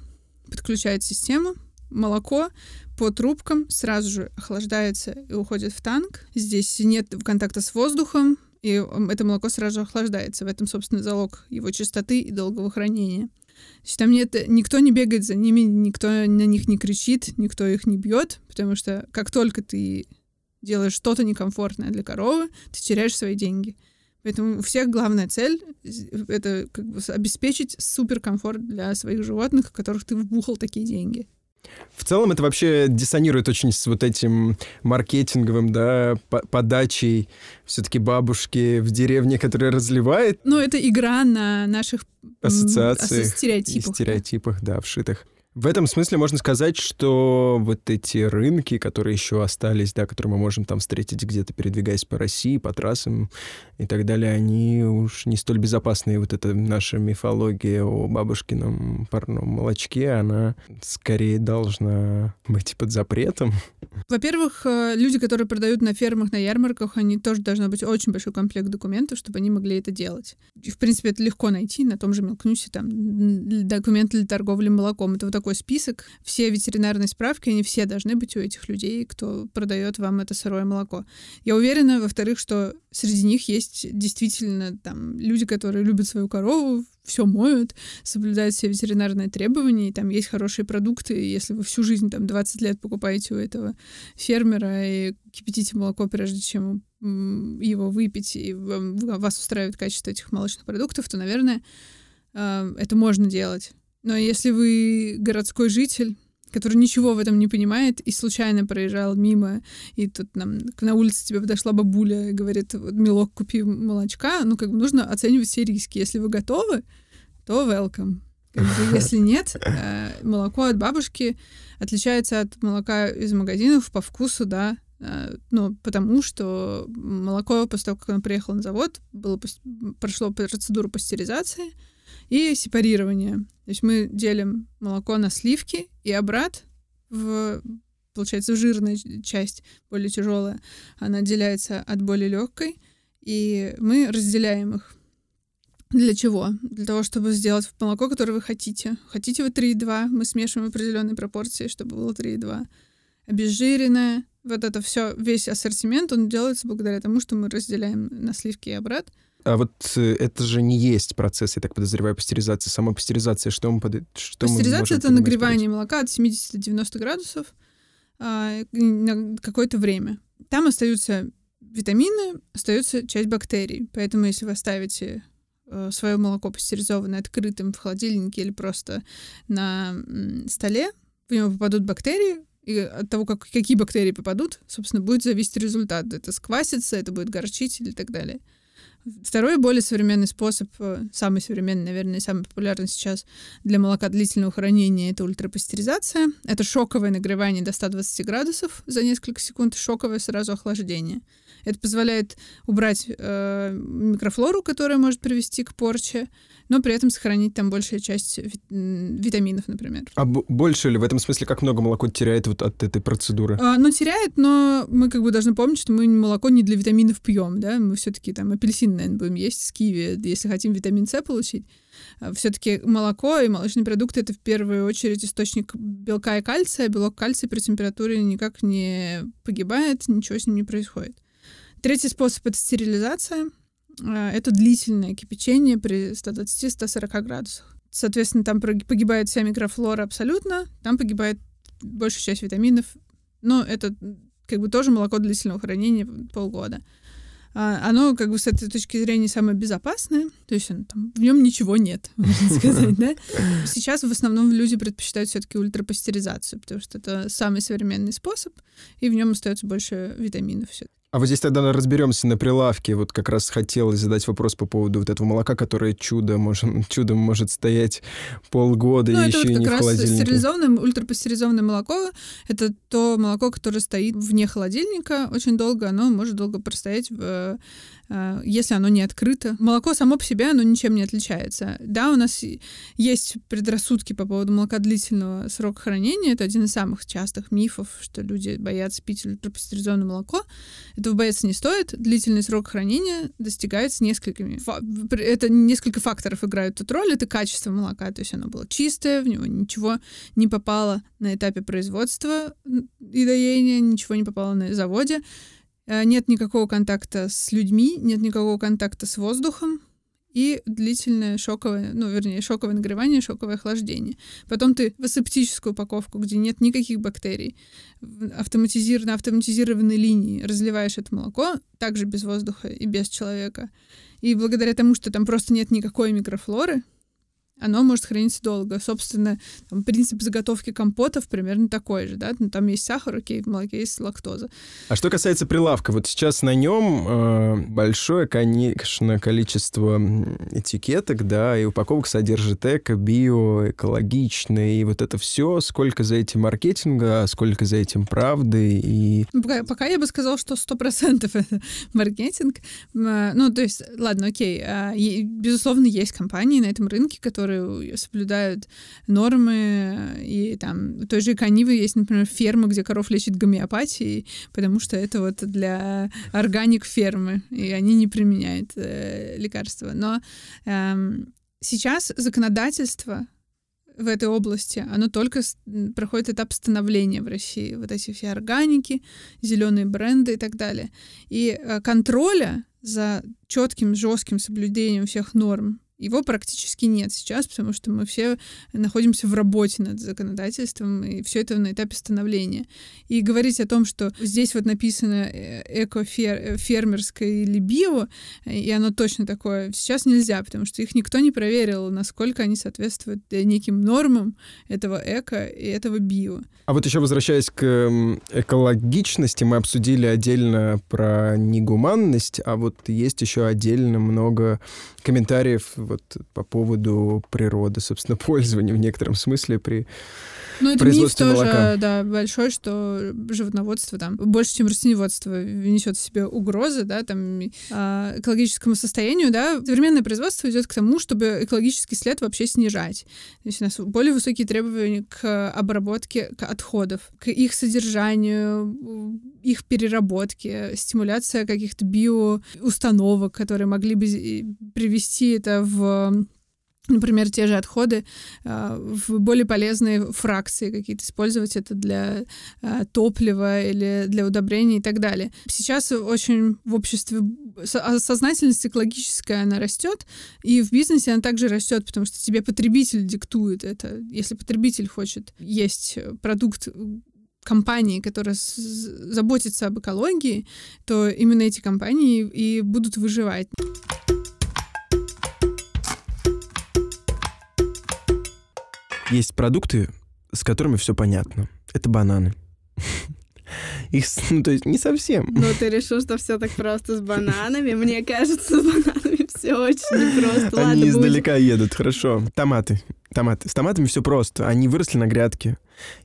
подключает систему, молоко по трубкам сразу же охлаждается и уходит в танк. Здесь нет контакта с воздухом, и это молоко сразу же охлаждается. В этом, собственно, залог его чистоты и долгого хранения. То есть там нет, никто не бегает за ними, никто на них не кричит, никто их не бьет, потому что как только ты делаешь что-то некомфортное для коровы, ты теряешь свои деньги. Поэтому у всех главная цель — это как бы обеспечить суперкомфорт для своих животных, которых ты вбухал такие деньги. В целом это вообще диссонирует очень с вот этим маркетинговым, да, подачей все-таки бабушки в деревне, которая разливает. Ну, это игра на наших ассоциациях стереотипах. И стереотипах, да, вшитых. В этом смысле можно сказать, что вот эти рынки, которые еще остались, да, которые мы можем там встретить где-то, передвигаясь по России, по трассам и так далее, они уж не столь безопасные. Вот эта наша мифология о бабушкином парном молочке, она скорее должна быть под запретом. Во-первых, э, люди, которые продают на фермах, на ярмарках, они тоже должны быть очень большой комплект документов, чтобы они могли это делать. В принципе, это легко найти на том же Мелкнюсе, там, документы для торговли молоком. Это вот такой список. Все ветеринарные справки, они все должны быть у этих людей, кто продает вам это сырое молоко. Я уверена, во-вторых, что среди них есть действительно там люди, которые любят свою корову, все моют, соблюдают все ветеринарные требования, и там есть хорошие продукты. Если вы всю жизнь, там, 20 лет покупаете у этого фермера и кипятите молоко, прежде чем его выпить, и вас устраивает качество этих молочных продуктов, то, наверное, а, это можно делать. Но если вы городской житель, который ничего в этом не понимает и случайно проезжал мимо, и тут нам на улице тебе подошла бабуля и говорит, вот, милок, купи молочка, ну, как бы нужно оценивать все риски. Если вы готовы, то welcome. Как бы, если нет, э, молоко от бабушки отличается от молока из магазинов по вкусу, да, э, ну, потому что молоко после того, как оно приехало на завод, было, прошло процедуру пастеризации и сепарирования. То есть мы делим молоко на сливки и обрат в получается, жирная часть, более тяжелая, она отделяется от более легкой, и мы разделяем их. Для чего? Для того, чтобы сделать молоко, которое вы хотите. Хотите вы 3,2, мы смешиваем в определенной пропорции, чтобы было 3,2. Обезжиренное, вот это все, весь ассортимент, он делается благодаря тому, что мы разделяем на сливки и обрат. А вот э, это же не есть процесс, я так подозреваю, пастеризации. Сама пастеризация, что мы, под... что Пастеризация — это нагревание молока от 70 до 90 градусов а, на какое-то время. Там остаются витамины, остается часть бактерий. Поэтому если вы оставите Э, свое молоко пастеризованное открытым в холодильнике или просто на столе, в него попадут бактерии, и от того, как, какие бактерии попадут, собственно, будет зависеть результат. Это сквасится, это будет горчить или так далее. Второй более современный способ, э, самый современный, наверное, самый популярный сейчас для молока длительного хранения, это ультрапастеризация. Это шоковое нагревание до 120 градусов за несколько секунд, шоковое сразу охлаждение. Это позволяет убрать э, микрофлору, которая может привести к порче, но при этом сохранить там большая часть витаминов, например. А больше ли в этом смысле, как много молоко теряет вот от этой процедуры? А, ну, теряет, но мы как бы должны помнить, что мы молоко не для витаминов пьем, да, мы все-таки там апельсин, наверное, будем есть с киви, если хотим витамин С получить. А, все-таки молоко и молочные продукты это в первую очередь источник белка и кальция. Белок кальция при температуре никак не погибает, ничего с ним не происходит. Третий способ — это стерилизация. А, это длительное кипячение при 120-140 градусах. Соответственно, там погибает вся микрофлора абсолютно, там погибает большая часть витаминов. Но это как бы тоже молоко длительного хранения полгода. А, оно как бы с этой точки зрения самое безопасное, то есть оно, там, в нем ничего нет, можно сказать, да. Сейчас в основном люди предпочитают все-таки ультрапастеризацию, потому что это самый современный способ, и в нем остается больше витаминов все. А вот здесь тогда разберемся на прилавке. Вот как раз хотелось задать вопрос по поводу вот этого молока, которое чудо может, чудом может стоять полгода ну, и еще вот и не в холодильнике. Стерилизованное, ультрапастеризованное молоко — это то молоко, которое стоит вне холодильника очень долго. Оно может долго простоять в если оно не открыто. Молоко само по себе, оно ничем не отличается. Да, у нас есть предрассудки по поводу молока длительного срока хранения. Это один из самых частых мифов, что люди боятся пить ультрапастеризованное молоко. Этого бояться не стоит. Длительный срок хранения достигается несколькими. Это несколько факторов играют тут роль. Это качество молока, то есть оно было чистое, в него ничего не попало на этапе производства и доения, ничего не попало на заводе. Э, нет никакого контакта с людьми, нет никакого контакта с воздухом, и длительное шоковое, ну, вернее, шоковое нагревание, шоковое охлаждение. Потом ты в асептическую упаковку, где нет никаких бактерий, автоматизир... на автоматизированной линии разливаешь это молоко, также без воздуха и без человека. И благодаря тому, что там просто нет никакой микрофлоры, оно может храниться долго. Собственно, там, принцип заготовки компотов примерно такой же, да, ну, там есть сахар, окей, в молоке есть лактоза. А что касается прилавка, вот сейчас на нем э, большое, конечно, количество этикеток, да, и упаковок содержит эко, био, экологично, и вот это все, сколько за этим маркетинга, сколько за этим правды, и... Ну, пока, пока я бы сказал, что сто процентов это маркетинг. Ну, то есть, ладно, окей, а, безусловно, есть компании на этом рынке, которые которые соблюдают нормы, и там той же Канивы есть, например, ферма, где коров лечат гомеопатией, потому что это вот для органик фермы, и они не применяют э, лекарства. Но эм, сейчас законодательство в этой области, оно только проходит этап становления в России. Вот эти все органики, зеленые бренды и так далее. И э, контроля за четким, жестким соблюдением всех норм его практически нет сейчас, потому что мы все находимся в работе над законодательством, и все это на этапе становления. И говорить о том, что здесь вот написано э, эко-фермерское э, или био, и оно точно такое, сейчас нельзя, потому что их никто не проверил, насколько они соответствуют неким нормам этого эко и этого био. А вот еще возвращаясь к экологичности, мы обсудили отдельно про негуманность, а вот есть еще отдельно много комментариев вот по поводу природы, собственно, пользования в некотором смысле при ну, это миф тоже, молока. да, большой, что животноводство там больше, чем растениеводство несет в себе угрозы, да, там а, экологическому состоянию, да. Современное производство идет к тому, чтобы экологический след вообще снижать. То есть у нас более высокие требования к обработке к отходов, к их содержанию, их переработке, стимуляция каких-то биоустановок, которые могли бы привести это в например, те же отходы э, в более полезные фракции какие-то, использовать это для э, топлива или для удобрений и так далее. Сейчас очень в обществе сознательность экологическая, она растет, и в бизнесе она также растет, потому что тебе потребитель диктует это. Если потребитель хочет есть продукт компании, которая заботится об экологии, то именно эти компании и будут выживать. Есть продукты, с которыми все понятно. Это бананы. Их, ну, то есть не совсем. Ну, ты решил, что все так просто с бананами? Мне кажется, с бананами все очень непросто. Они Ладно, издалека едут, хорошо. Томаты. Томаты. С томатами все просто. Они выросли на грядке.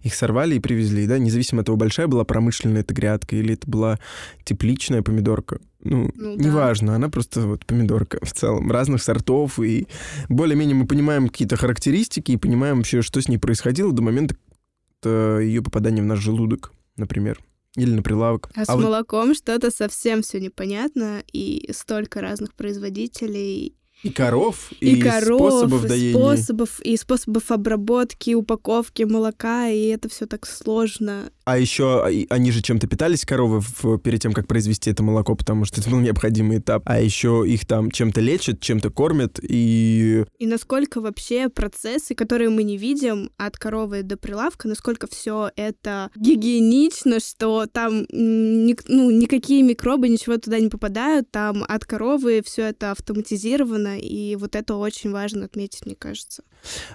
Их сорвали и привезли, да, независимо от того, большая была промышленная эта грядка или это была тепличная помидорка. Ну, Ну да. неважно, она просто вот помидорка в целом, разных сортов, и более-менее мы понимаем какие-то характеристики и понимаем вообще, что с ней происходило до момента ее попадания в наш желудок, например, или на прилавок. А с вот молоком что-то совсем все непонятно, и столько разных производителей, и коров, и, и, коров, способов и доения. способов, и способов обработки, упаковки молока, и это все так сложно. А еще они же чем-то питались, коровы, в- перед тем, как произвести это молоко, потому что это был необходимый этап. А еще их там чем-то лечат, чем-то кормят, и И насколько вообще процессы, которые мы не видим от коровы до прилавка, насколько все это гигиенично, что там м, ник- ну, никакие микробы, ничего туда не попадают, там от коровы все это автоматизировано, и вот это очень важно отметить, мне кажется.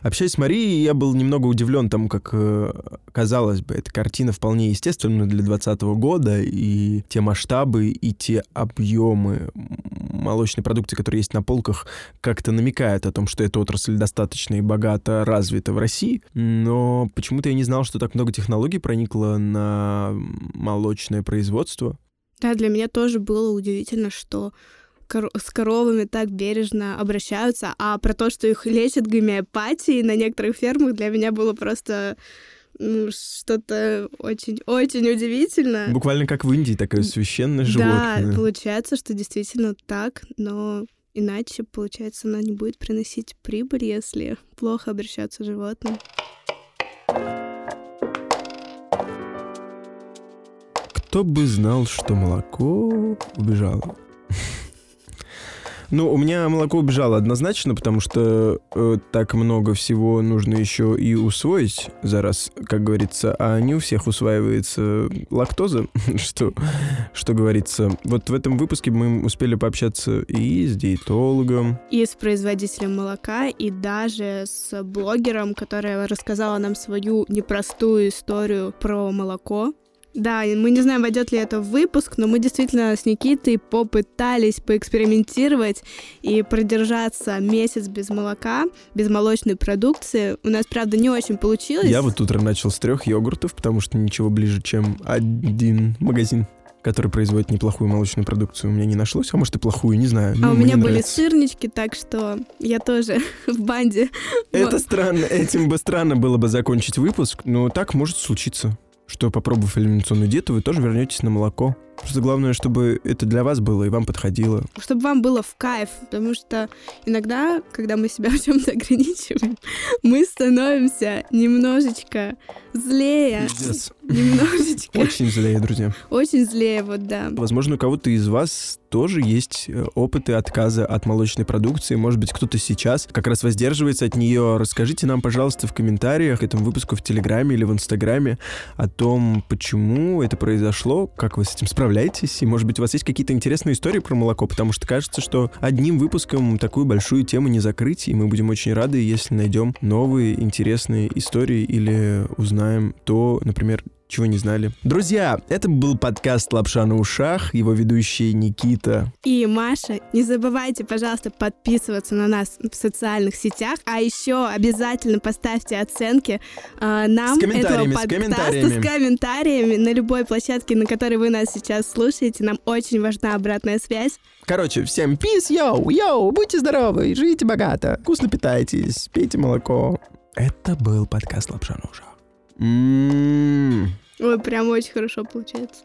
Общаясь с Марией, я был немного удивлен тому, как, э, казалось бы, эта картина вполне естественна для 2020 года, и те масштабы, и те объемы молочной продукции, которые есть на полках, как-то намекают о том, что эта отрасль достаточно и богато развита в России. Но почему-то я не знал, что так много технологий проникло на молочное производство. Да, для меня тоже было удивительно, что кор- с коровами так бережно обращаются, а про то, что их лечат гомеопатией на некоторых фермах, для меня было просто ну, что-то очень-очень удивительное. Буквально как в Индии, такое священное Да, животное. получается, что действительно так, но иначе, получается, она не будет приносить прибыль, если плохо обращаться с животным. Кто бы знал, что молоко убежало. Ну, у меня молоко убежало однозначно, потому что э, так много всего нужно еще и усвоить за раз, как говорится, а не у всех усваивается лактоза, что, что говорится. Вот в этом выпуске мы успели пообщаться и с диетологом, И с производителем молока, и даже с блогером, которая рассказала нам свою непростую историю про молоко. Да, мы не знаем, войдет ли это в выпуск, но мы действительно с Никитой попытались поэкспериментировать и продержаться месяц без молока, без молочной продукции. У нас, правда, не очень получилось. Я вот утро начал с трех йогуртов, потому что ничего ближе, чем один магазин который производит неплохую молочную продукцию, у меня не нашлось, а может и плохую, не знаю. А Ну, у меня были нравится. сырнички, так что я тоже в банде. Это странно, этим бы странно было бы закончить выпуск, но так может случиться, что попробовав элиминационную диету, вы тоже вернетесь на молоко. Просто главное, чтобы это для вас было и вам подходило. чтобы вам было в кайф, потому что иногда, когда мы себя в чем-то ограничиваем, мы становимся немножечко злее, Пиздец. немножечко Очень злее, друзья. очень злее, вот да. Возможно, у кого-то из вас тоже есть э, опыты отказа от молочной продукции. Может быть, кто-то сейчас как раз воздерживается от нее. Расскажите нам, пожалуйста, в комментариях к этому выпуску в Телеграме или в Инстаграме о том, почему это произошло, как вы с этим справляетесь, и, может быть, у вас есть какие-то интересные истории про молоко, потому что кажется, что одним выпуском такую большую тему не закрыть, и мы будем очень рады, если найдем новые интересные истории или узнаем то, например, чего не знали. Друзья, это был подкаст «Лапша на ушах», его ведущие Никита. И Маша. Не забывайте, пожалуйста, подписываться на нас в социальных сетях, а еще обязательно поставьте оценки э, нам С этого с подкаста комментариями. с комментариями на любой площадке, на которой вы нас сейчас слушаете. Нам очень важна обратная связь. Короче, всем пис, йоу, йоу, будьте здоровы, живите богато, вкусно питайтесь, пейте молоко. Это был подкаст «Лапша на ушах». М-м-м. Ой, прям очень хорошо получается.